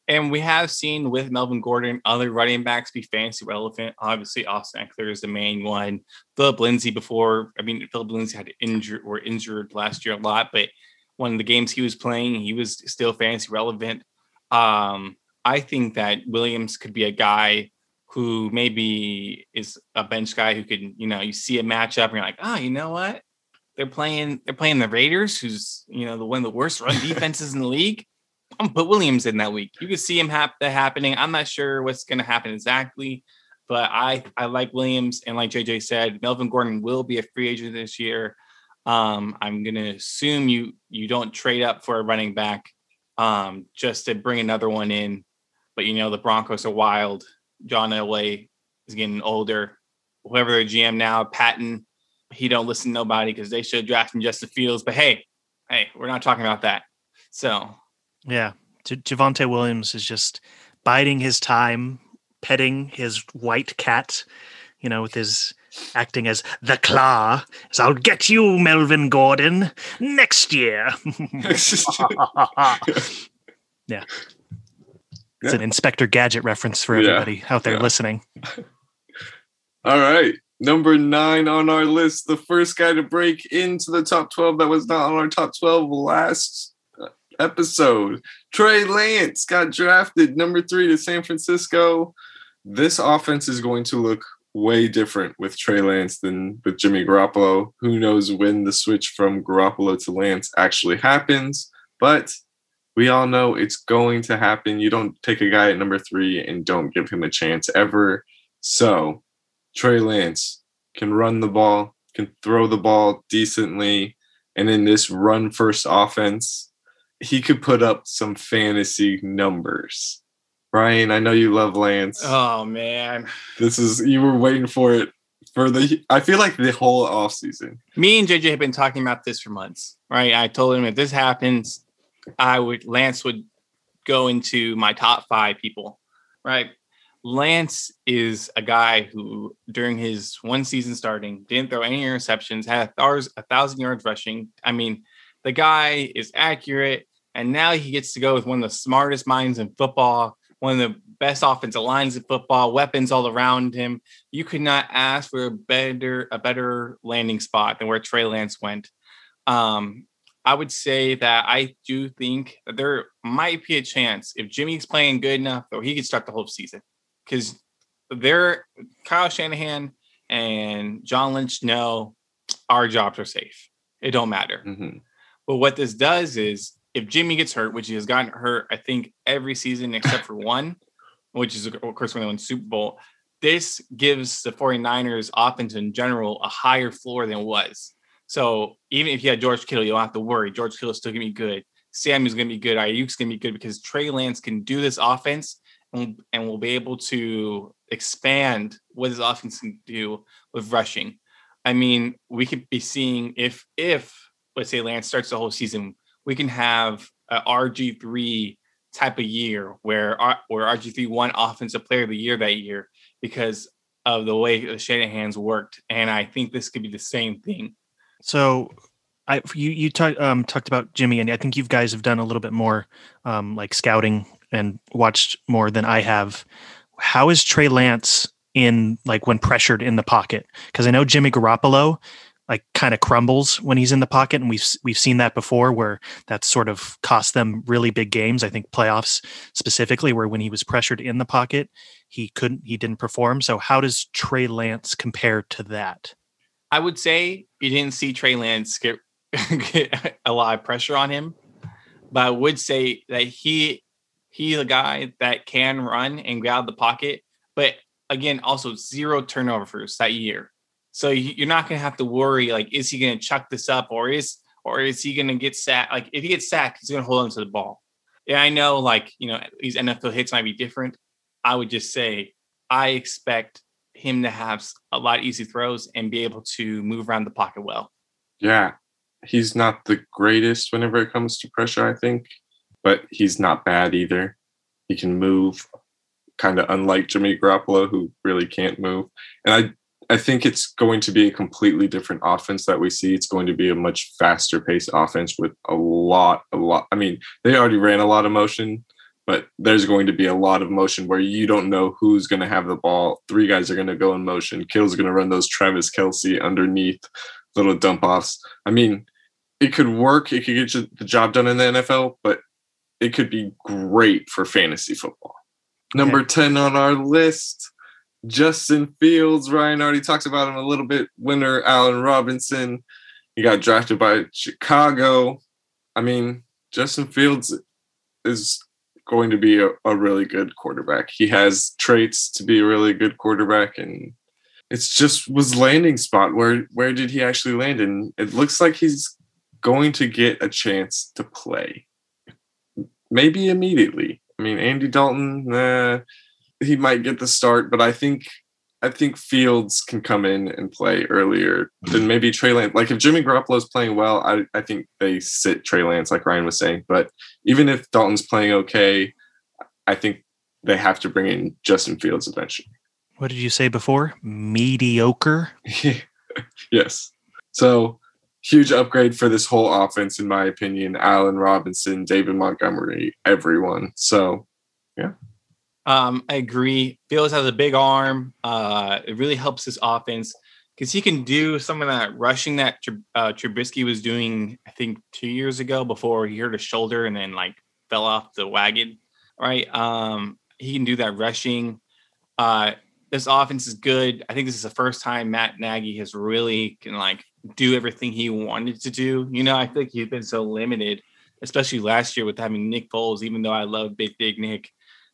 And we have seen with Melvin Gordon other running backs be fantasy relevant. Obviously, Austin Ekeler is the main one. Phillip Lindsay before, I mean, Phillip Lindsay had injured or injured last year a lot, but one of the games he was playing, he was still fantasy relevant. Um, I think that Williams could be a guy who maybe is a bench guy who could, you know, you see a matchup and you're like, oh, you know what? They're playing, they're playing the Raiders, who's you know the one of the worst run defenses in the league. I'm gonna put Williams in that week. You can see him hap- that happening. I'm not sure what's going to happen exactly, but I I like Williams and like JJ said, Melvin Gordon will be a free agent this year. Um, I'm going to assume you you don't trade up for a running back um, just to bring another one in, but you know the Broncos are wild. John Elway is getting older. Whoever their GM now, Paton, he don't listen to nobody because they should draft him Justin Fields. But hey, hey, we're not talking about that. So Yeah. J- Javonte Williams is just biding his time, petting his white cat, you know, with his acting as the Claw. So I'll get you, Melvin Gordon, next year. yeah. It's an Inspector Gadget reference for Yeah. everybody out there Yeah. listening. All right. Number nine on our list, the first guy to break into the top 12 that was not on our top 12 last uh, episode. Trey Lance got drafted number three to San Francisco. This offense is going to look way different with Trey Lance than with Jimmy Garoppolo. Who knows when the switch from Garoppolo to Lance actually happens, but we all know it's going to happen. You don't take a guy at number three and don't give him a chance ever. So, Trey Lance can run the ball, can throw the ball decently, and in this run first offense, he could put up some fantasy numbers. Brian, I know you love Lance. Oh man. This is you were waiting for it for the I feel like the whole offseason. Me and JJ have been talking about this for months, right? I told him if this happens, I would Lance would go into my top five people, right? Lance is a guy who, during his one season starting, didn't throw any interceptions, had a thousand, yards rushing. I mean, the guy is accurate, and now he gets to go with one of the smartest minds in football, one of the best offensive lines in football, weapons all around him. You could not ask for a better a better landing spot than where Trey Lance went. Um, I would say that I do think that there might be a chance if Jimmy's playing good enough, or he could start the whole season because they're Kyle Shanahan and John Lynch know our jobs are safe. It don't matter. Mhm. But what this does is if Jimmy gets hurt, which he has gotten hurt, I think every season except for one, which is of course when they won Super Bowl, this gives the 49ers offense in general a higher floor than it was. So even if you had George Kittle, you don't have to worry. George Kittle's still gonna be good. Samuel's gonna be good. Aiyuk's gonna be good because Trey Lance can do this offense and, will be able to expand what his offense can do with rushing. I mean, we could be seeing if if let's say Lance starts the whole season, we can have a RG three type of year where where RG three won Offensive Player of the Year that year because of the way the Shanahan's worked, and I think this could be the same thing. So, I you you talk, um, talked about Jimmy, and I think you guys have done a little bit more um, like scouting and watched more than I have. How is Trey Lance in like when pressured in the pocket? Because I know Jimmy Garoppolo like kind of crumbles when he's in the pocket, and we've we've seen that before, where that sort of cost them really big games. I think playoffs specifically, where when he was pressured in the pocket, he couldn't he didn't perform. So how does Trey Lance compare to that? I would say you didn't see Trey Lance get, get a lot of pressure on him, but I would say that he he's a guy that can run and get out of the pocket, but again, also zero turnovers that year. So you- you're not going to have to worry like, is he going to chuck this up or is or is he going to get sacked? Like if he gets sacked, he's going to hold on to the ball. Yeah, I know. Like you know, these NFL hits might be different. I would just say I expect him to have a lot of easy throws and be able to move around the pocket well. Yeah. He's not the greatest whenever it comes to pressure, I think, but he's not bad either. He can move, kind of unlike Jimmy Garoppolo, who really can't move. And I I think it's going to be a completely different offense that we see. It's going to be a much faster paced offense with a lot, a lot. I mean, they already ran a lot of motion, but there's going to be a lot of motion where you don't know who's going to have the ball. Three guys are going to go in motion. Kittle's going to run those Travis Kelce underneath little dump offs. I mean, it could work. It could get the job done in the NFL, but it could be great for fantasy football. Number 10 on our list, Justin Fields. Ryan already talked about him a little bit. Winner Allen Robinson. He got drafted by Chicago. I mean, Justin Fields is going to be a, a really good quarterback. He has traits to be a really good quarterback, and it's just was landing spot. Where where did he actually land? And it looks like he's going to get a chance to play. Maybe immediately. I mean, Andy Dalton, uh, he might get the start, but I think I think Fields can come in and play earlier than maybe Trey Lance. Like if Jimmy Garoppolo is playing well, I, I think they sit Trey Lance, like Ryan was saying. But even if Dalton's playing okay, I think they have to bring in Justin Fields eventually. What did you say before? Mediocre. yes. So huge upgrade for this whole offense, in my opinion. Allen Robinson, David Montgomery, everyone. So, yeah. Um, I agree. Fields has a big arm. Uh, it really helps this offense because he can do some of that rushing that uh, Trubisky was doing, I think, two years ago before he hurt his shoulder and then like fell off the wagon. Right. Um, he can do that rushing. Uh, this offense is good. I think this is the first time Matt Nagy has really can like do everything he wanted to do. You know, I think he's been so limited, especially last year with having Nick Foles. Even though I love Big Big Nick,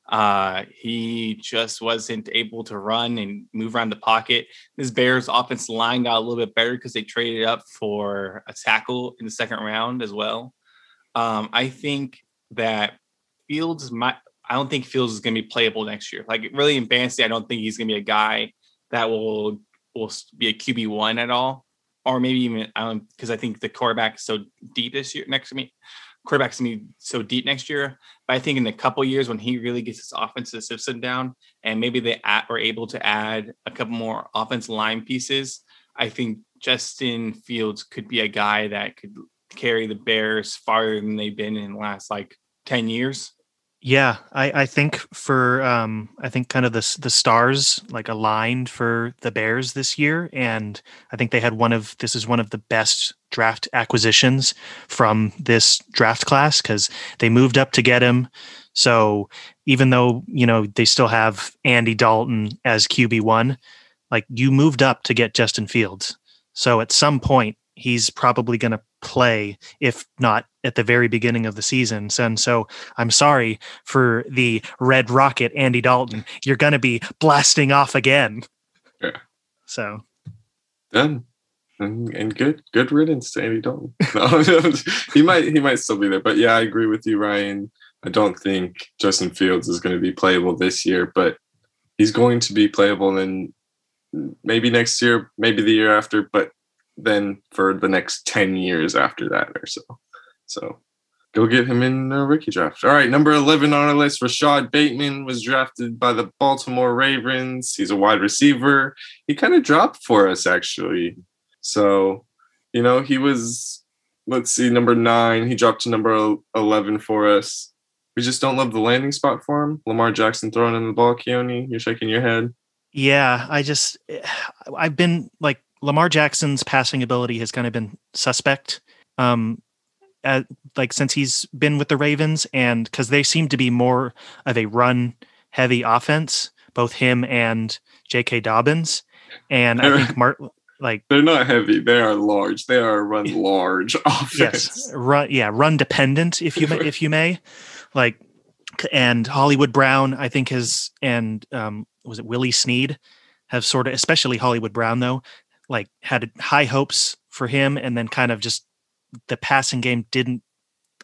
uh, he just wasn't able to run and move around the pocket. This Bears offense line got a little bit better because they traded up for a tackle in the second round as well. Um, I think that Fields might. I don't think Fields is going to be playable next year. Like really in fantasy, I don't think he's going to be a guy that will will be a QB one at all, or maybe even um because I think the quarterback is so deep this year next to me quarterback's gonna be so deep next year. But I think in a couple years when he really gets his offensive system down, and maybe they are able to add a couple more offense line pieces, I think Justin Fields could be a guy that could carry the Bears farther than they've been in the last like ten years. Yeah, I, I think for um, I think kind of the the stars like aligned for the Bears this year, and I think they had one of this is one of the best draft acquisitions from this draft class because they moved up to get him. So even though you know they still have Andy Dalton as QB one, like you moved up to get Justin Fields. So at some point he's probably going to play, if not at the very beginning of the season. And so I'm sorry for the Red Rocket, Andy Dalton. You're going to be blasting off again. Yeah. So done. And, and good, good riddance to Andy Dalton. No, he might, he might still be there, but yeah, I agree with you, Ryan. I don't think Justin Fields is going to be playable this year, but he's going to be playable in maybe next year, maybe the year after. But then for the next 10 years after that or so. So go get him in a rookie draft. All right, number 11 on our list, Rashod Bateman was drafted by the Baltimore Ravens. He's a wide receiver. He kind of dropped for us, actually. So, you know, he was, let's see, number nine. He dropped to number 11 for us. We just don't love the landing spot for him. Lamar Jackson throwing in the ball, Keone. You're shaking your head. Yeah, I just, eh, I've been like Lamar Jackson's passing ability has kind of been suspect. Um, at, like since he's been with the Ravens, and because they seem to be more of a run heavy offense, both him and J.K. Dobbins, and I think Mart, like they're not heavy; they are large. They are run large offense. Yes, run yeah, run dependent if you may, if you may, like and Hollywood Brown, I think has and um, was it Willie Snead have sort of, especially Hollywood Brown though, like had high hopes for him and then kind of just the passing game didn't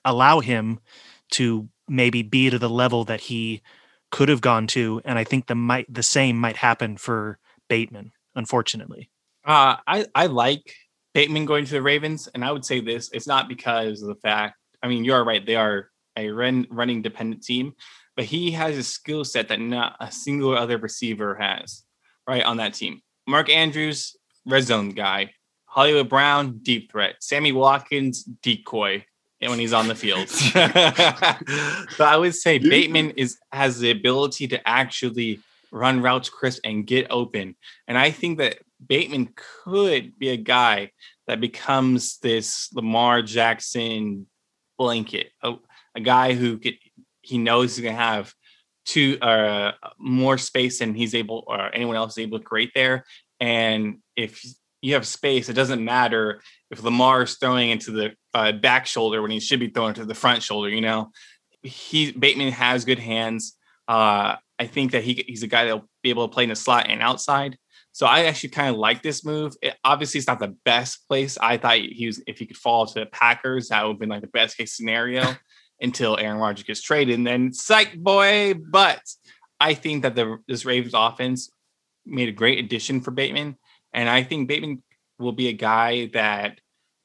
allow him to maybe be to the level that he could have gone to and i think the might the same might happen for bateman unfortunately. Uh, i i like bateman going to the ravens and i would say this it's not because of the fact i mean you're right they are a run, running dependent team but he has a skill set that not a single other receiver has right on that team. Mark andrews red zone guy. Hollywood Brown, deep threat. Sammy Watkins, decoy And when he's on the field. but I would say Bateman is has the ability to actually run routes crisp and get open. And I think that Bateman could be a guy that becomes this Lamar Jackson blanket, a, a guy who could he knows he's gonna have two uh more space than he's able or anyone else is able to create there and if you have space, it doesn't matter if Lamar is throwing into the uh, back shoulder when he should be throwing to the front shoulder. You know, he Bateman has good hands. Uh, I think that he he's a guy that'll be able to play in the slot and outside. So I actually kind of like this move. It, obviously, it's not the best place. I thought he was if he could fall to the Packers, that would have been like the best case scenario until Aaron Rodgers gets traded, and then psych boy. But I think that the this Ravens offense made a great addition for Bateman. And I think Bateman will be a guy that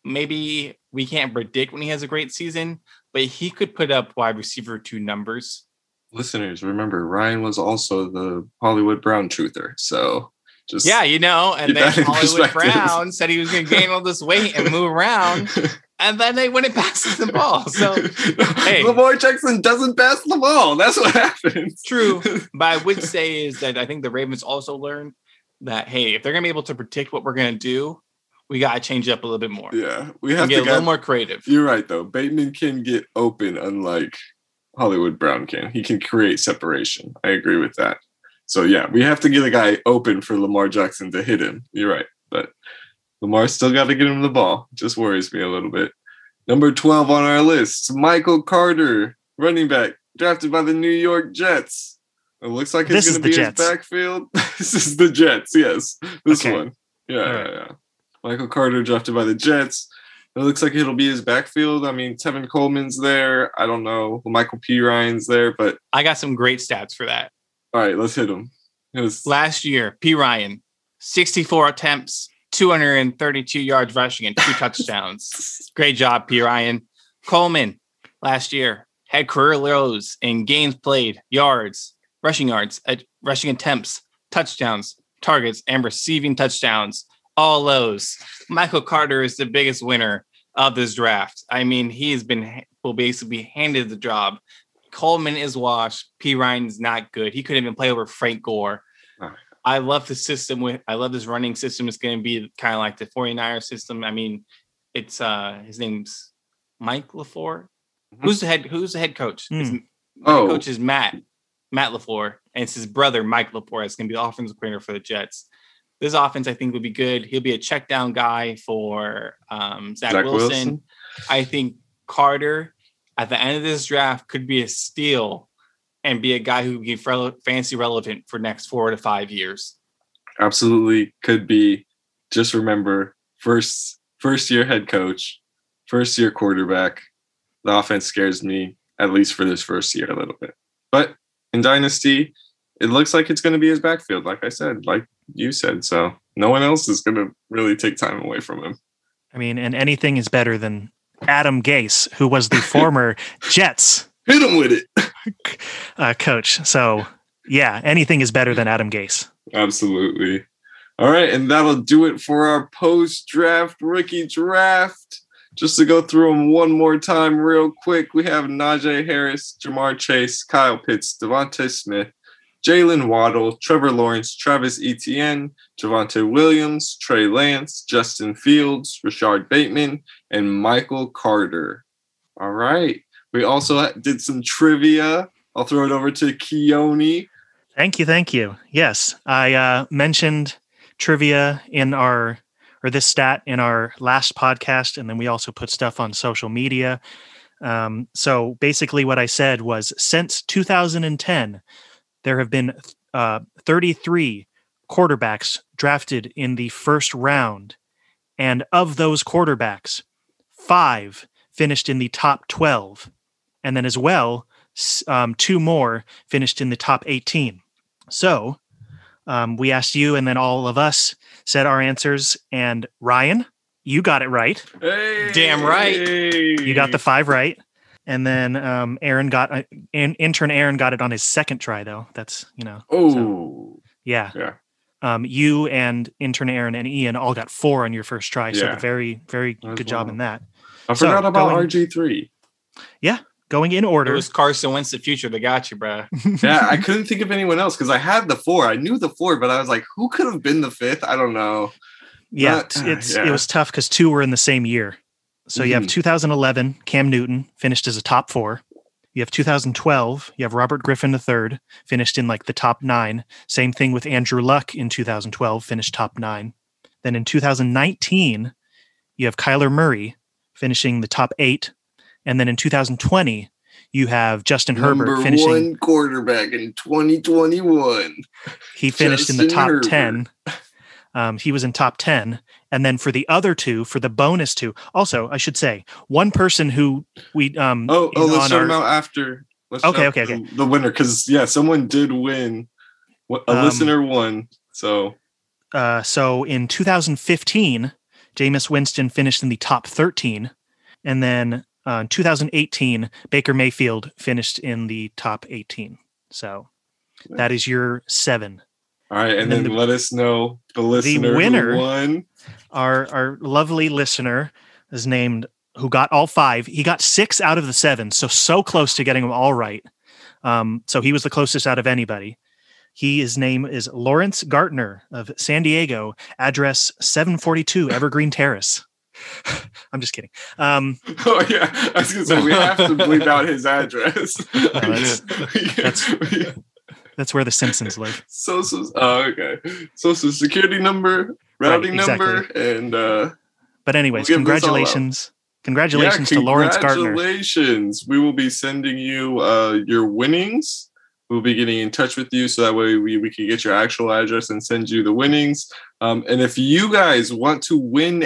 maybe we can't predict when he has a great season, but he could put up wide receiver two numbers Listeners, remember Ryan was also the Hollywood Brown truther. So just Yeah, you know, and then Hollywood. Brown said he was going to gain all this weight and move around, and then they wouldn't pass the ball. So hey. Lamar Jackson doesn't pass the ball. That's what happens. True. but I would say is that I think the Ravens also learned that hey, if they're going to be able to predict what we're going to do, we got to change it up a little bit more. yeah, we have get to get a little more creative. You're right though. Bateman can get open, unlike Hollywood Brown can. He can create separation. I agree with that. So yeah, we have to get a guy open for Lamar Jackson to hit him. You're right, but Lamar still got to get him the ball. Just worries me a little bit. Number 12 on our list, Michael Carter, running back, drafted by the New York Jets. It looks like This it's going to be Jets. his backfield. this is the Jets, yes. This Okay. one. Yeah, All yeah, yeah. Michael Carter drafted by the Jets. It looks like it'll be his backfield. I mean, Tevin Coleman's there. I don't know. La'Mical Perine's there, but I got some great stats for that. all right, let's hit him. It was Last year, Perine, 64 attempts, 232 yards rushing, and two touchdowns. Great job, Perine. Coleman, last year, had career lows in games played, yards, rushing yards, uh, rushing attempts, touchdowns, targets, and receiving touchdowns. All lows. Michael Carter is the biggest winner of this draft. I mean, he's been will basically be handed the job. Coleman is washed. Perine's not good. He couldn't even play over Frank Gore. Oh. I love the system with I love this running system. It's going to be kind of like the 49er system. I mean, it's uh his name's Mike LaFleur. Mhm. Who's the head who's the head coach? His Hmm. head oh, coach is Matt, Matt LaFleur, and it's his brother Mike LaFleur. It's gonna be the offensive coordinator for the Jets. This offense, I think, would be good. He'll be a check down guy for um, Zach, Zach Wilson. Wilson. I think Carter at the end of this draft could be a steal and be a guy who can be rele- fancy relevant for next four to five years. absolutely could be. Just remember, first first year head coach, first year quarterback. The offense scares me at least for this first year a little bit. But in Dynasty, it looks like it's going to be his backfield, like I said, like you said. So no one else is going to really take time away from him. I mean, and anything is better than Adam Gase, who was the former Jets Hit him with it. uh, coach. So, yeah, anything is better than Adam Gase. Absolutely. All right, and that'll do it for our post draft rookie draft. Just to go through them one more time, real quick, we have Najee Harris, Ja'Marr Chase, Kyle Pitts, Devonta Smith, Jaylen Waddle, Trevor Lawrence, Travis Etienne, Javonte Williams, Trey Lance, Justin Fields, Rashod Bateman, and Michael Carter. All right. We also did some trivia. I'll throw it over to Keone. Thank you, thank you. Yes, I uh, mentioned trivia in our or this stat in our last podcast, and then we also put stuff on social media. Um, so basically, what I said was since 2010, there have been uh, 33 quarterbacks drafted in the first round, and of those quarterbacks, five finished in the top 12, and then as well, um, two more finished in the top 18. So um, we asked you, and then all of us said our answers. And Ryan, you got it right. Hey, Damn right. You got the five right. And then um, Aaron got uh, in, intern Aaron got it on his second try though. That's you know Oh, yeah. Yeah. Um, you and intern Aaron and Ian all got four on your first try. So Yeah. very very That's good job in that. I So, forgot about going- RG three. Going in order. It order. was Carson Wentz the future that got you, bro. Yeah, I couldn't think of anyone else because I had the four. I knew the four, but I was like, who could have been the fifth? I don't know. Yeah, Not- it's yeah. it was tough because two were in the same year. So you have Mhm. 2011, Cam Newton finished as a top four. You have 2012, you have Robert Griffin III finished in like the top nine. Same thing with Andrew Luck in 2012, finished top nine. Then in 2019, you have Kyler Murray finishing the top eight. And then in 2020, you have Justin Herbert Number finishing. one quarterback in 2021. He finished in the top Herbert. 10. Um, he was in top 10. And then for the other two, for the bonus two, also, I should say, one person who we. Um, Oh, oh, let's shout our- him out after. Let's Okay, shout okay, the- winner, because yeah, someone did win. A Um, listener won. So Uh, so in 2015, Jameis Winston finished in the top 13. And then uh, in 2018, Baker Mayfield finished in the top 18. So that is your seven. All right, and, And then, then the- let us know the listener winner- who won. Our our lovely listener is named who got all five. He got six out of the seven, so so close to getting them all right. Um, so he was the closest out of anybody. He his name is Lawrence Gartner of San Diego, address 742 Evergreen Terrace. I'm just kidding. Um, Oh yeah, I was gonna say we have to bleep out his address. that's- that's- that's where the Simpsons live. social. Oh, okay. Social security number, routing exactly. number, and uh, But anyways, We'll give this all out. congratulations. Congratulations yeah, to Lawrence Gardner. Congratulations! We will be sending you uh, your winnings. We'll be getting in touch with you so that way we, we can get your actual address and send you the winnings. Um, and if you guys want to win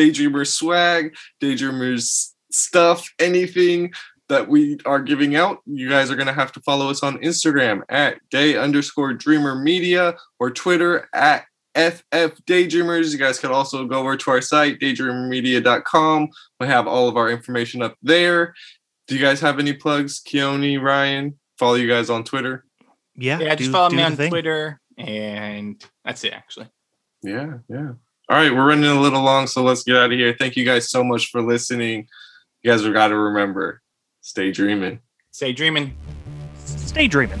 Daydreamer swag, Daydreamers stuff, anything that we are giving out, you guys are going to have to follow us on Instagram at day underscore dreamer media or Twitter at FF Daydreamers. You guys can also go over to our site, daydreamermedia.com. We have all of our information up there. Do you guys have any plugs? Keone, Ryan, follow you guys on Twitter. Yeah, Yeah, just do- follow do me on thing. Twitter, and that's it. Actually, Yeah, yeah. All right, we're running a little long, so let's get out of here. Thank you guys so much for listening. You guys have got to remember stay dreaming. stay dreaming. Stay dreaming.